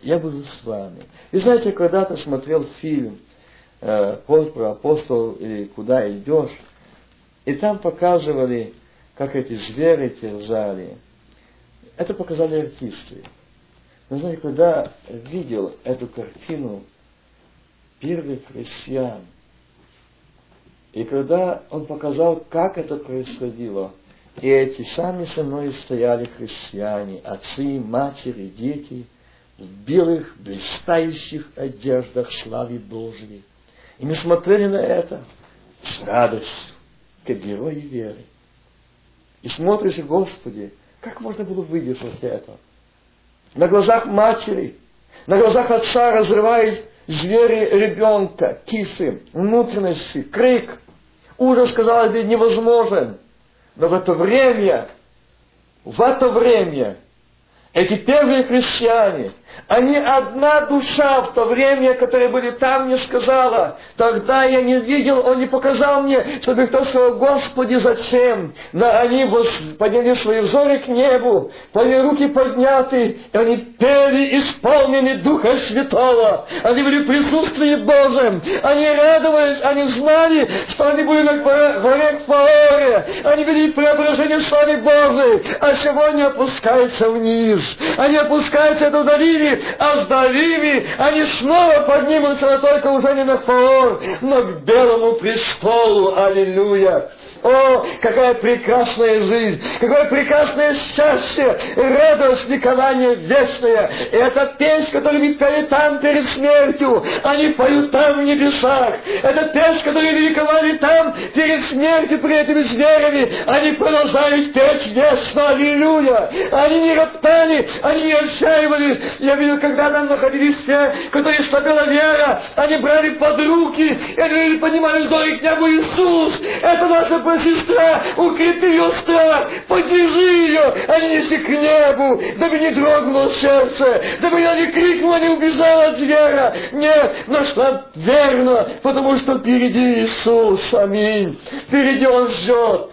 Я буду с вами. И знаете, когда-то смотрел фильм э, про апостол или куда идешь, и там показывали, как эти звери терзали. Это показали артисты. Но знаете, когда видел эту картину первых христиан, и когда он показал, как это происходило, и эти сами со мной стояли христиане, отцы, матери, дети, в белых, блистающих одеждах славы Божьей. И мы смотрели на это с радостью, как герои веры. И смотришь, Господи, как можно было выдержать это? на глазах матери, на глазах отца разрывает звери ребенка, кисы, внутренности, крик. ужас, казалось бы, невозможен. Но в это время, в это время эти первые христиане, они одна душа в то время, которые были там, не сказала. Тогда я не видел, он не показал мне, чтобы кто сказал, Господи, зачем? Но они подняли свои взоры к небу, подняли руки подняты, и они пели, исполнены Духа Святого. Они были в присутствии Божьем. Они радовались, они знали, что они были на горе Фаоре. Они видели преображение славы Божией, а сегодня опускаются вниз. Они опускаются это долине, а с долины они снова поднимутся, но только уже не на Фаор, но к белому престолу. Аллилуйя! О, какая прекрасная жизнь, какое прекрасное счастье, радость, ликование вечное. И это песнь, которую они пели там перед смертью, они поют там в небесах. Это песнь, которую ликовали там перед смертью при этими зверями. Они продолжают петь вечно, аллилуйя. Они не роптали, они не отчаивались. Я видел, когда там находились те, которые слабела вера, они брали под руки, и они понимали, что их небу Иисус. Это наша сестра, укрепи ее страх, поддержи ее, а не неси к небу, дабы не дрогнуло сердце, дабы я не крикнула, не убежала от вера. Нет, нашла верно, потому что впереди Иисус, аминь. Впереди Он ждет.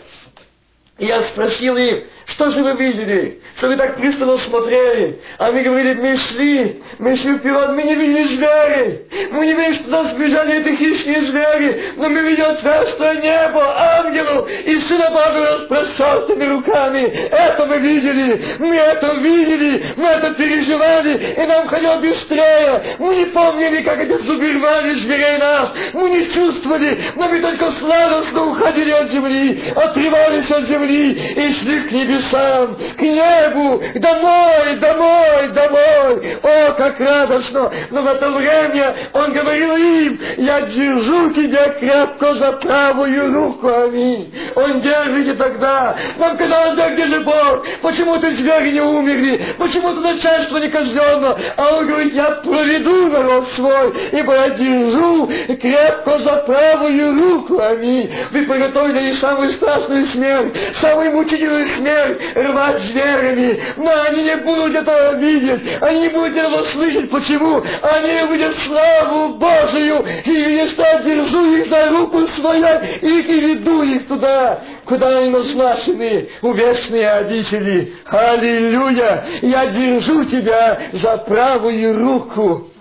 Я спросил их, что же вы видели? Что вы так пристально смотрели? А мы говорили, мы шли, мы шли вперед, мы не видели звери. Мы не видели, что нас бежали эти хищные звери, но мы видели царство небо, ангелу и Сына Божьего с простертыми руками. Это мы видели, мы это видели, мы это переживали, и нам хотелось быстрее. Мы не помнили, как эти зубы рвали зверей нас. Мы не чувствовали, но мы только сладостно уходили от земли, отрывались от земли и шли к небесам небесам, к небу, домой, домой, домой. О, как радостно! Но в это время он говорил им, я держу тебя крепко за правую руку, аминь. Он держит и тогда. Нам казалось, да где же Бог? Почему ты звери не умерли? Почему ты начальство не казнено? А он говорит, я проведу народ свой, ибо я держу крепко за правую руку, аминь. Вы приготовили самую страшную смерть, самую мучительную смерть, смерть, рвать зверями, но они не будут этого видеть, они не будут этого слышать. Почему? Они увидят славу Божию, и я держу их за руку свою, и веду их туда, куда они назначены, у вечные обители. Аллилуйя! Я держу тебя за правую руку.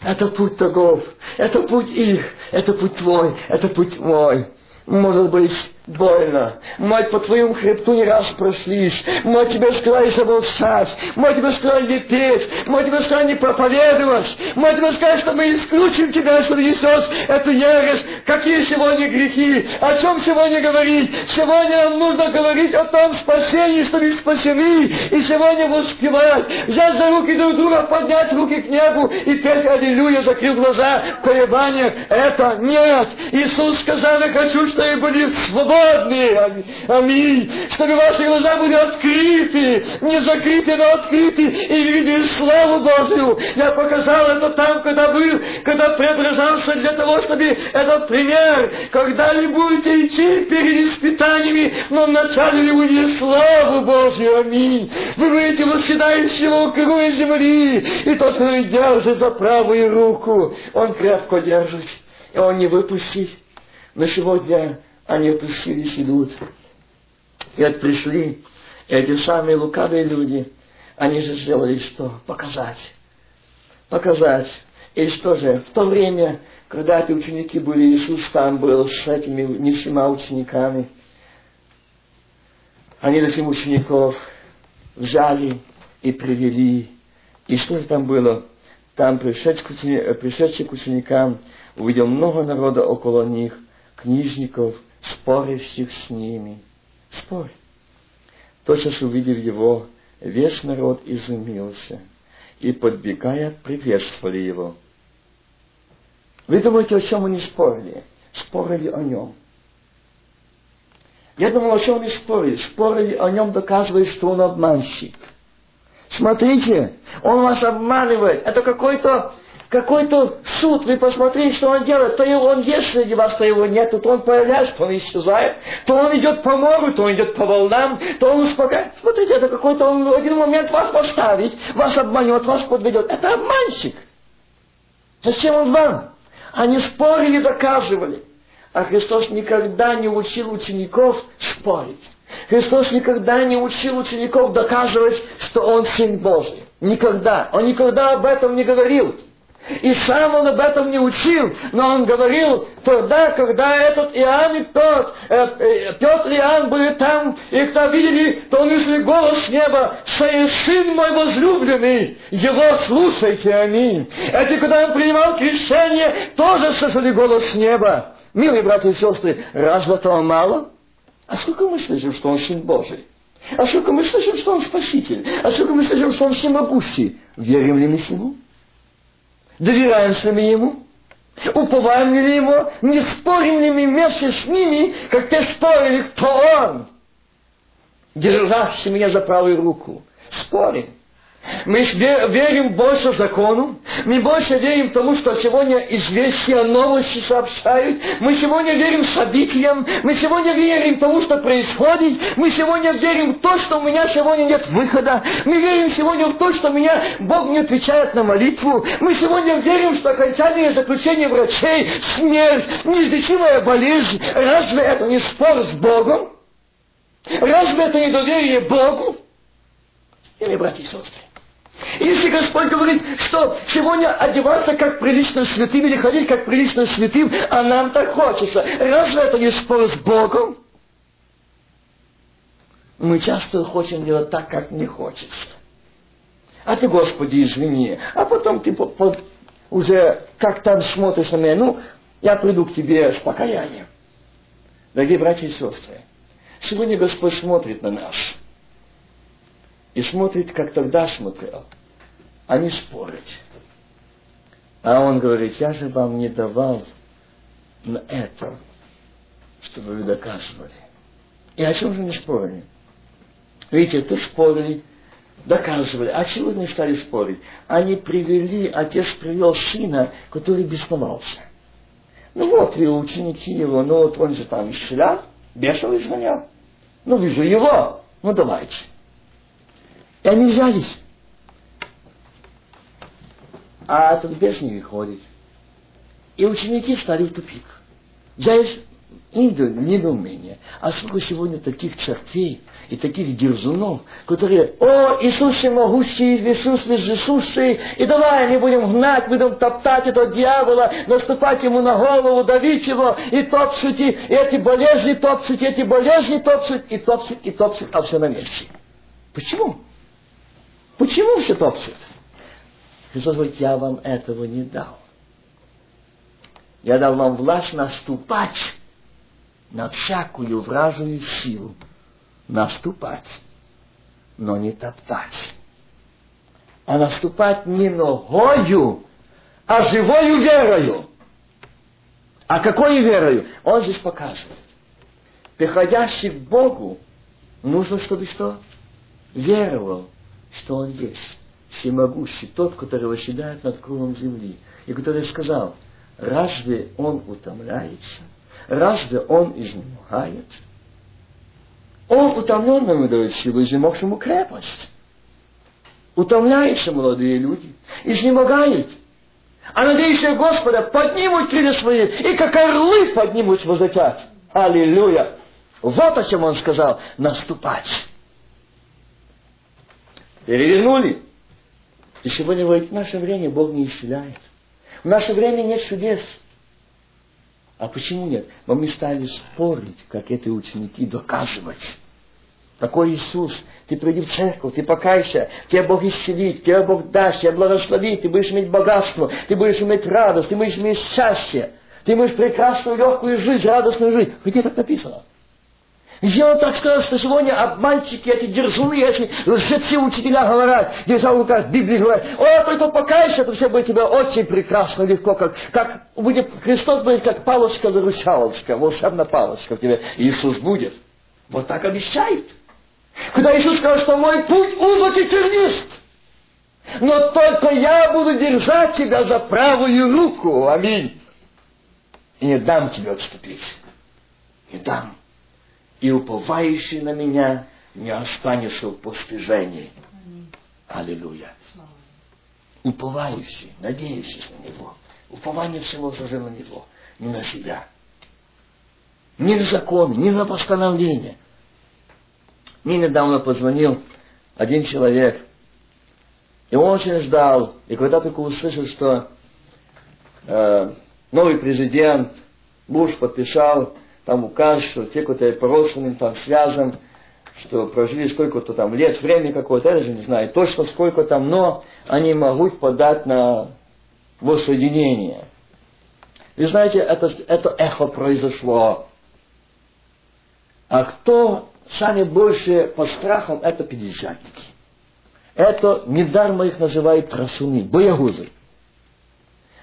Это путь таков, это путь их, это путь твой, это путь мой. Может быть, больно. Мать, по твоему хребту не раз прошлись. Мы тебе сказали замолчать. Мы тебе сказали не петь. Мы тебе сказали не проповедовать. Мы тебе сказали, что мы исключим тебя, что несешь эту ересь. Какие сегодня грехи? О чем сегодня говорить? Сегодня нам нужно говорить о том спасении, что мы спасены. И сегодня воспевать. Взять за руки друг друга, поднять руки к небу и петь Аллилуйя, закрыл глаза в колебаниях. Это нет. Иисус сказал, я хочу, чтобы были свободны свободны. Аминь. Чтобы ваши глаза были открыты, не закрыты, но открыты, и видели славу Божию. Я показал это там, когда был, когда преображался для того, чтобы этот пример, когда вы будете идти перед испытаниями, но вначале вы увидите славу Божью. Аминь. Вы будете восседающего края земли, и тот, кто держит за правую руку, он крепко держит, и он не выпустит. Но сегодня они опустились, идут. И вот пришли эти самые лукавые люди, они же сделали что? Показать. Показать. И что же? В то время, когда эти ученики были, Иисус там был с этими не всема учениками, они этих учеников взяли и привели. И что же там было? Там пришедший к ученикам увидел много народа около них, книжников, спорящих с ними. Спорь. Тотчас увидев его, весь народ изумился и, подбегая, приветствовали его. Вы думаете, о чем они спорили? Спорили о нем. Я думал, о чем они спорили? Спорили о нем, доказывая, что он обманщик. Смотрите, он вас обманывает. Это какой-то какой-то суд, вы посмотрите, что он делает, то он есть среди вас, то его нет, то он появляется, то он исчезает, то он идет по морю, то он идет по волнам, то он успокаивает. Смотрите, это какой-то он в один момент вас поставит, вас обманет, вас подведет. Это обманщик. Зачем он вам? Они спорили, доказывали. А Христос никогда не учил учеников спорить. Христос никогда не учил учеников доказывать, что Он Сын Божий. Никогда. Он никогда об этом не говорил. И сам он об этом не учил, но он говорил тогда, когда этот Иоанн и Петр, э, э, Петр и Иоанн были там, и когда видели, то он услышали голос с неба, «Сей сын мой возлюбленный, его слушайте, аминь». Это когда он принимал крещение, тоже слышали голос с неба. Милые братья и сестры, разве этого мало? А сколько мы слышим, что он Сын Божий? А сколько мы слышим, что он Спаситель? А сколько мы слышим, что он всемогущий? Верим ли мы ему? Доверяемся ли мы ему? Уповаем ли ему? Не спорим ли мы вместе с ними, как те спорили, кто он? Держащий меня за правую руку. Спорим. Мы верим больше закону, мы больше верим тому, что сегодня известия, новости сообщают, мы сегодня верим событиям, мы сегодня верим тому, что происходит, мы сегодня верим в то, что у меня сегодня нет выхода, мы верим сегодня в то, что меня Бог не отвечает на молитву, мы сегодня верим, что окончательное заключение врачей, смерть, неизлечимая болезнь, разве это не спор с Богом? Разве это не доверие Богу? Или, братья и сестры, если Господь говорит, что сегодня одеваться как прилично святым или ходить как прилично святым, а нам так хочется, разве это не спор с Богом? Мы часто хотим делать так, как не хочется. А ты, Господи, извини. А потом ты по, по, уже как там смотришь на меня, ну, я приду к тебе с покаянием. Дорогие братья и сестры, сегодня Господь смотрит на нас – и смотрит, как тогда смотрел, а не спорить. А он говорит, я же вам не давал на это, чтобы вы доказывали. И о чем же не спорили? Видите, тут спорили, доказывали. А чего не стали спорить? Они привели, отец привел сына, который бесновался. Ну вот, и ученики его, ну вот он же там исцелял, бесов изгонял. Ну вы же его, ну давайте. И они взялись. А этот бес не выходит. И ученики стали в тупик. Взялись недоумение. А сколько сегодня таких чертей и таких дерзунов, которые, о, Иисус всемогущий, Иисус вездесущий, и давай не будем гнать, будем топтать этого дьявола, наступать ему на голову, давить его, и топчут, и эти болезни топчут, эти болезни топчут, и топчут, и топчут, а все на месте. Почему? Почему все топчет? Христос говорит, я вам этого не дал. Я дал вам власть наступать на всякую вражую силу. Наступать, но не топтать. А наступать не ногою, а живою верою. А какой верою? Он здесь показывает. Приходящий к Богу, нужно, чтобы что? Веровал что Он есть, всемогущий, тот, который восседает над кругом земли, и который сказал, разве Он утомляется, разве Он изнемогает? Он утомленному дает силу, изнемогшему крепость. Утомляются молодые люди, изнемогают. А надеющие Господа поднимут крылья свои, и как орлы поднимут возлетят. Аллилуйя! Вот о чем он сказал, наступать перевернули. И сегодня говорит, в наше время Бог не исцеляет. В наше время нет чудес. А почему нет? Но мы стали спорить, как эти ученики, доказывать. Такой Иисус, ты приди в церковь, ты покайся, тебя Бог исцелит, тебя Бог даст, тебя благословит, ты будешь иметь богатство, ты будешь иметь радость, ты будешь иметь счастье, ты будешь прекрасную, легкую жизнь, радостную жизнь. Где так написано? Где он так сказал, что сегодня обманщики, эти дерзуны, эти лжецы учителя говорят, держа в руках Библии, говорят, о, только покайся, то все будет тебе очень прекрасно, легко, как, как будет, Христос будет как палочка-выручалочка, волшебная палочка в тебе, Иисус будет. Вот так обещает. Когда Иисус сказал, что мой путь узок и тернист, Но только я буду держать тебя за правую руку. Аминь. И не дам тебе отступить. Не дам. И уповающий на меня не останется в постижении. Аллилуйя. Уповающий, надеющийся на Него. Упование всего уже на Него, не на себя. Ни на закон, ни на постановление. Мне недавно позвонил один человек, и он очень ждал, и когда только услышал, что э, новый президент Буш подписал там указ, что те, кто по родственным там связан, что прожили сколько-то там лет, время какое-то, я даже не знаю точно сколько там, но они могут подать на воссоединение. Вы знаете, это, это эхо произошло. А кто сами больше по страхам, это пятидесятники. Это недаром их называют трасуны, боягузы.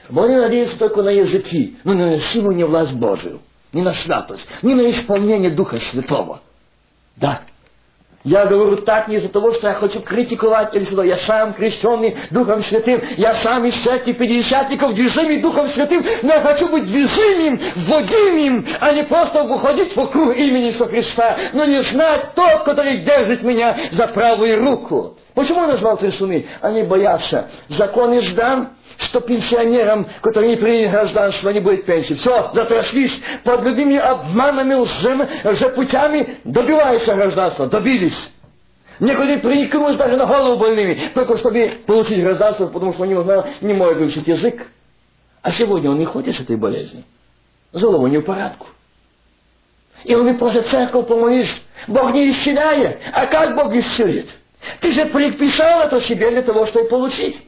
Бо они надеются только на языки, но не на силу, не власть Божию, не на святость, не на исполнение Духа Святого. Да, я говорю так не из-за того, что я хочу критиковать или что я сам крещенный Духом Святым, я сам из этих пятидесятников движимый Духом Святым, но я хочу быть движимым, вводимым, а не просто выходить вокруг имени Иисуса Христа, но не знать тот, который держит меня за правую руку. Почему я назвал трясуны? Они боятся. Закон издан, что пенсионерам, которые не приняли гражданство, не будет пенсии. Все, затряслись под любыми обманами, лже путями, добиваются гражданства, добились. Некоторые приникнулись даже на голову больными, только чтобы получить гражданство, потому что они узнали, не может выучить язык. А сегодня он не ходит с этой болезнью. Голову не в порядку. И он не просит церковь помолись. Бог не исцеляет. А как Бог исцелит? Ты же предписал это себе для того, чтобы получить.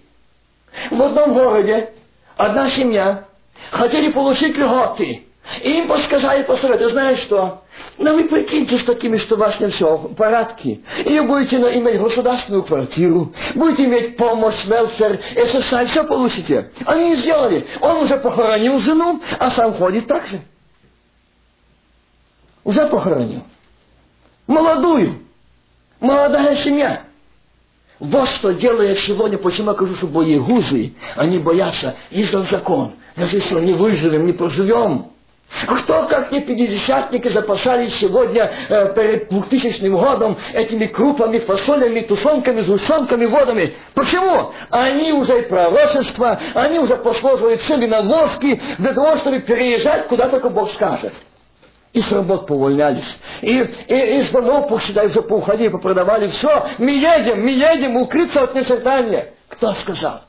В одном городе одна семья хотели получить льготы. И им подсказали, посоветовали, знаешь что, ну вы прикиньте с такими, что у вас не все в порядке. И будете иметь государственную квартиру, будете иметь помощь, велфер, СССР, все получите. Они сделали. Он уже похоронил жену, а сам ходит так же. Уже похоронил. Молодую. Молодая семья. Вот что делает сегодня, почему я говорю, что боегузы, они боятся, издан закон. Даже если не выживем, не проживем. А кто, как не пятидесятники, запасались сегодня э, перед двухтысячным годом этими крупами, фасолями, тушенками, сгущенками, водами? Почему? Они уже и пророчество, они уже посложили цели на ложки для того, чтобы переезжать куда только Бог скажет и с работ повольнялись. И, и из домов, посчитай, уже поуходили, попродавали. Все, мы едем, мы едем укрыться от нежертания. Кто сказал?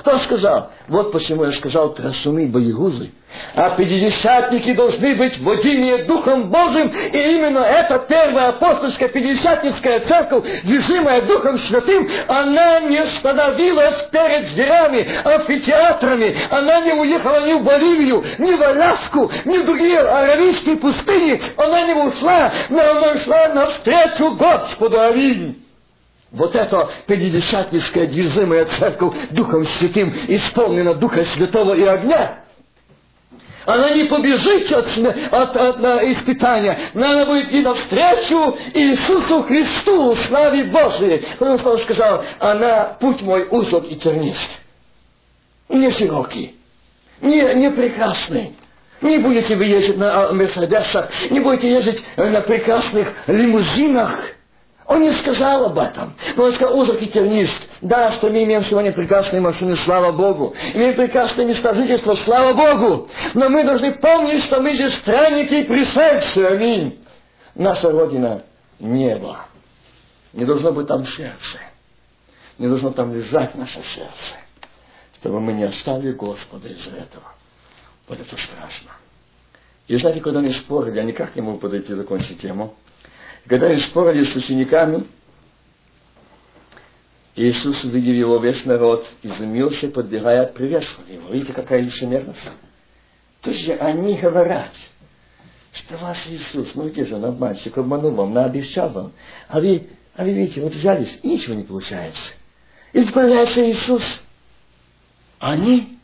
Кто сказал? Вот почему я сказал трасуны боегузы. А пятидесятники должны быть водимые Духом Божьим, и именно эта первая апостольская пятидесятницкая церковь, движимая Духом Святым, она не становилась перед зверями, амфитеатрами, она не уехала ни в Боливию, ни в Аляску, ни в другие аравийские пустыни, она не ушла, но она шла навстречу Господу. Аминь. Вот это пятидесятническая движимая церковь Духом Святым исполнена Духа Святого и огня. Она не побежит от, от, от, испытания. Надо будет идти навстречу Иисусу Христу, славе Божией. Потому что Он сказал, она, путь мой узок и тернист. Не широкий, не, не прекрасный. Не будете вы ездить на Мерседесах, не будете ездить на прекрасных лимузинах – он не сказал об этом. Но он сказал, узок и тернист. Да, что мы имеем сегодня прекрасные машины, слава Богу. Имеем прекрасное место жительства, слава Богу. Но мы должны помнить, что мы здесь странники и пришельцы. Аминь. Наша Родина – небо. Не должно быть там сердце. Не должно там лежать наше сердце. Чтобы мы не оставили Господа из-за этого. Вот это страшно. И знаете, когда они спорили, я никак не могу подойти закончить тему – когда они спорили с учениками, Иисус, увидев его весь народ, изумился, подбегая, приветствовал его. Видите, какая лицемерность? То есть они говорят, что ваш Иисус, ну где же он обманщик, обманул вам, наобещал вам. А вы, а вы видите, вот взялись, и ничего не получается. И появляется Иисус. Они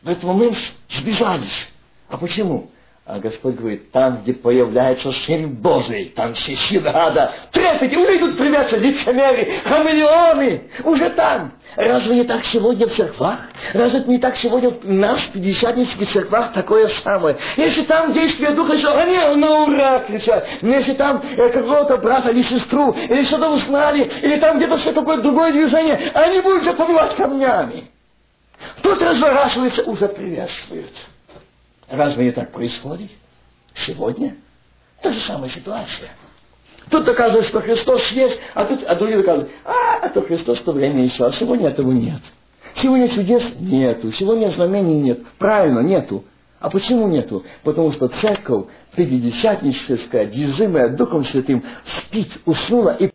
в этот момент сбежались. А почему? А Господь говорит, там, где появляется Сын Божий, там все силы ада, трепете, уже идут привязаться лицемеры, хамелеоны, уже там. Разве не так сегодня в церквах? Разве не так сегодня в нас, в пятидесятнических церквах, такое самое? Если там действие Духа Святого, они на ура кричат. Если там э, какого-то брата или сестру, или что-то узнали, или там где-то что такое другое движение, они будут же побивать камнями. Тут разворачивается, уже приветствуют. Разве не так происходит? Сегодня та же самая ситуация. Тут доказывают, что Христос есть, а тут а другие доказывают, а, это Христос в то время еще, а сегодня этого нет. Сегодня чудес нету, сегодня знамений нет. Правильно, нету. А почему нету? Потому что церковь пятидесятническая, движимая Духом Святым, спит, уснула и